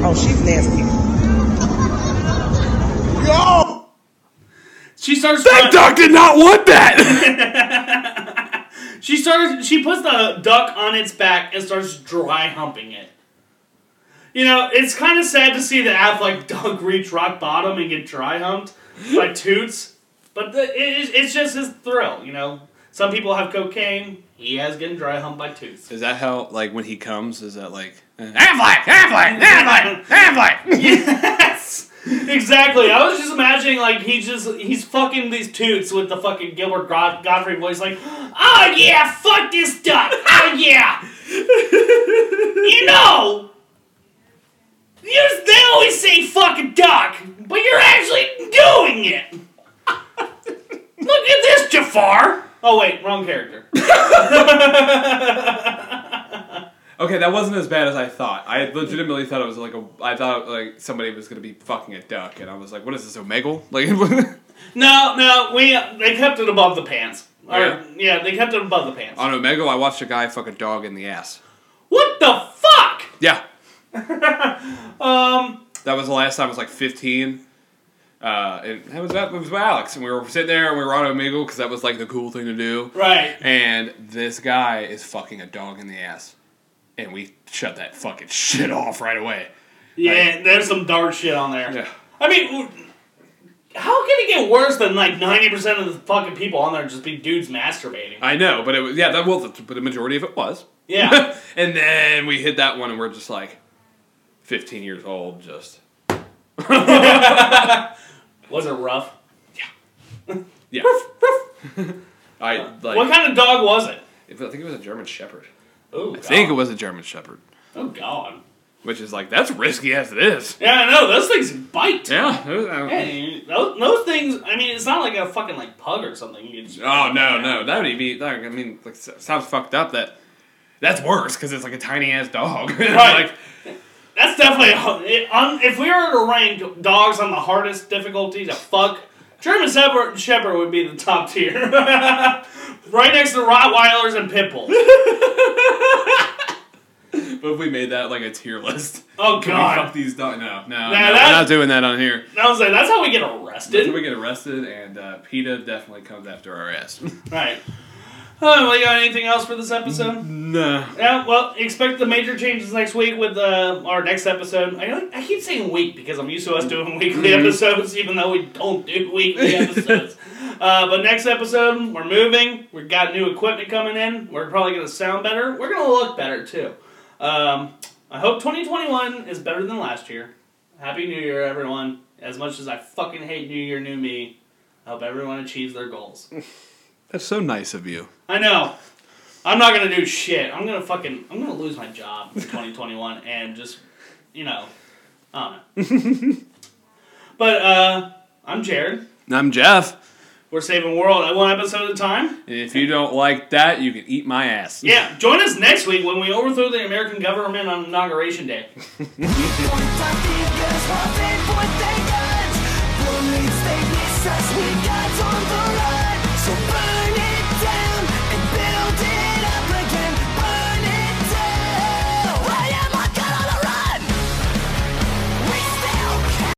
Oh, she's nasty. Yo! She starts. That run- duck did not want that. She starts. She puts the duck on its back and starts dry humping it. You know, it's kind of sad to see the Aflac duck reach rock bottom and get dry humped by Toots, but the, it, it's just his thrill. You know, some people have cocaine. He has getting dry humped by Toots. is that how like when he comes? Is that like Aflac, Aflac, Aflac, Aflac? Yes, exactly. I was just imagining like he just he's fucking these Toots with the fucking Gilbert God- Gottfried voice, like, oh yeah, fuck this duck, oh yeah. you know, you, they always say fucking duck, but you're actually doing it. Look at this, Jafar. Oh wait, wrong character. Okay, that wasn't as bad as I thought. I legitimately thought it was like a. I thought like somebody was gonna be fucking a duck, and I was like, "What is this, Omegle?" Like, No, no, we they kept it above the pants. Or, yeah? yeah, they kept it above the pants. on Omegle, I watched a guy fuck a dog in the ass. What the fuck? Yeah, Um, that was the last time I was like 15. Uh, and that was that it was Alex, and we were sitting there and we were on Omegle because that was like the cool thing to do. right. And this guy is fucking a dog in the ass, and we shut that fucking shit off right away. Yeah, there's some dark shit on there. Yeah. I mean, how can it get worse than like 90% of the fucking people on there just be dudes masturbating? I know, but it was yeah, that well, the, but the majority of it was. Yeah. and then we hit that one, and we're just like, 15 years old, just Was it rough? Yeah. Yeah. I like. what kind of dog was it? I think it was a German Shepherd. Oh, I think it was a German Shepherd, Oh, God. which is like that's risky as it is. Yeah, I know. Those things bite. Yeah. it was- Hey, those, those things, I mean, it's not like a fucking like pug or something. You can just, Oh no, no, that would be like I mean, like sounds fucked up. That that's worse because it's like a tiny ass dog. Right. like That's definitely a, it, on, if we were to rank dogs on the hardest difficulty to fuck, German Shepherd, Shepherd would be the top tier, right next to Rottweilers and Pit Bulls. but if we made that like a tier list, Oh can we fuck god, these dogs? No, no, no, that- we're not doing that on here. I was like, that's how we get That's when arrested, we get arrested, and uh, PETA definitely comes after our ass. right? Oh, well, you got anything else for this episode? no. Yeah, well, expect the major changes next week with uh, our next episode. I I keep saying week because I'm used to us doing weekly episodes, even though we don't do weekly episodes. uh, but next episode, we're moving. We've got new equipment coming in. We're probably going to sound better. We're going to look better too. Um, I hope 2021 is better than last year. Happy New Year, everyone. As much as I fucking hate New Year, New Me, I hope everyone achieves their goals. That's so nice of you. I know. I'm not gonna do shit. I'm gonna fucking. I'm gonna lose my job in 2021 and just, you know, I don't know. but uh, I'm Jared. I'm Jeff. We're saving the world at one episode at a time. And if you don't like that, you can eat my ass. Yeah, join us next week when we overthrow the American government on inauguration day.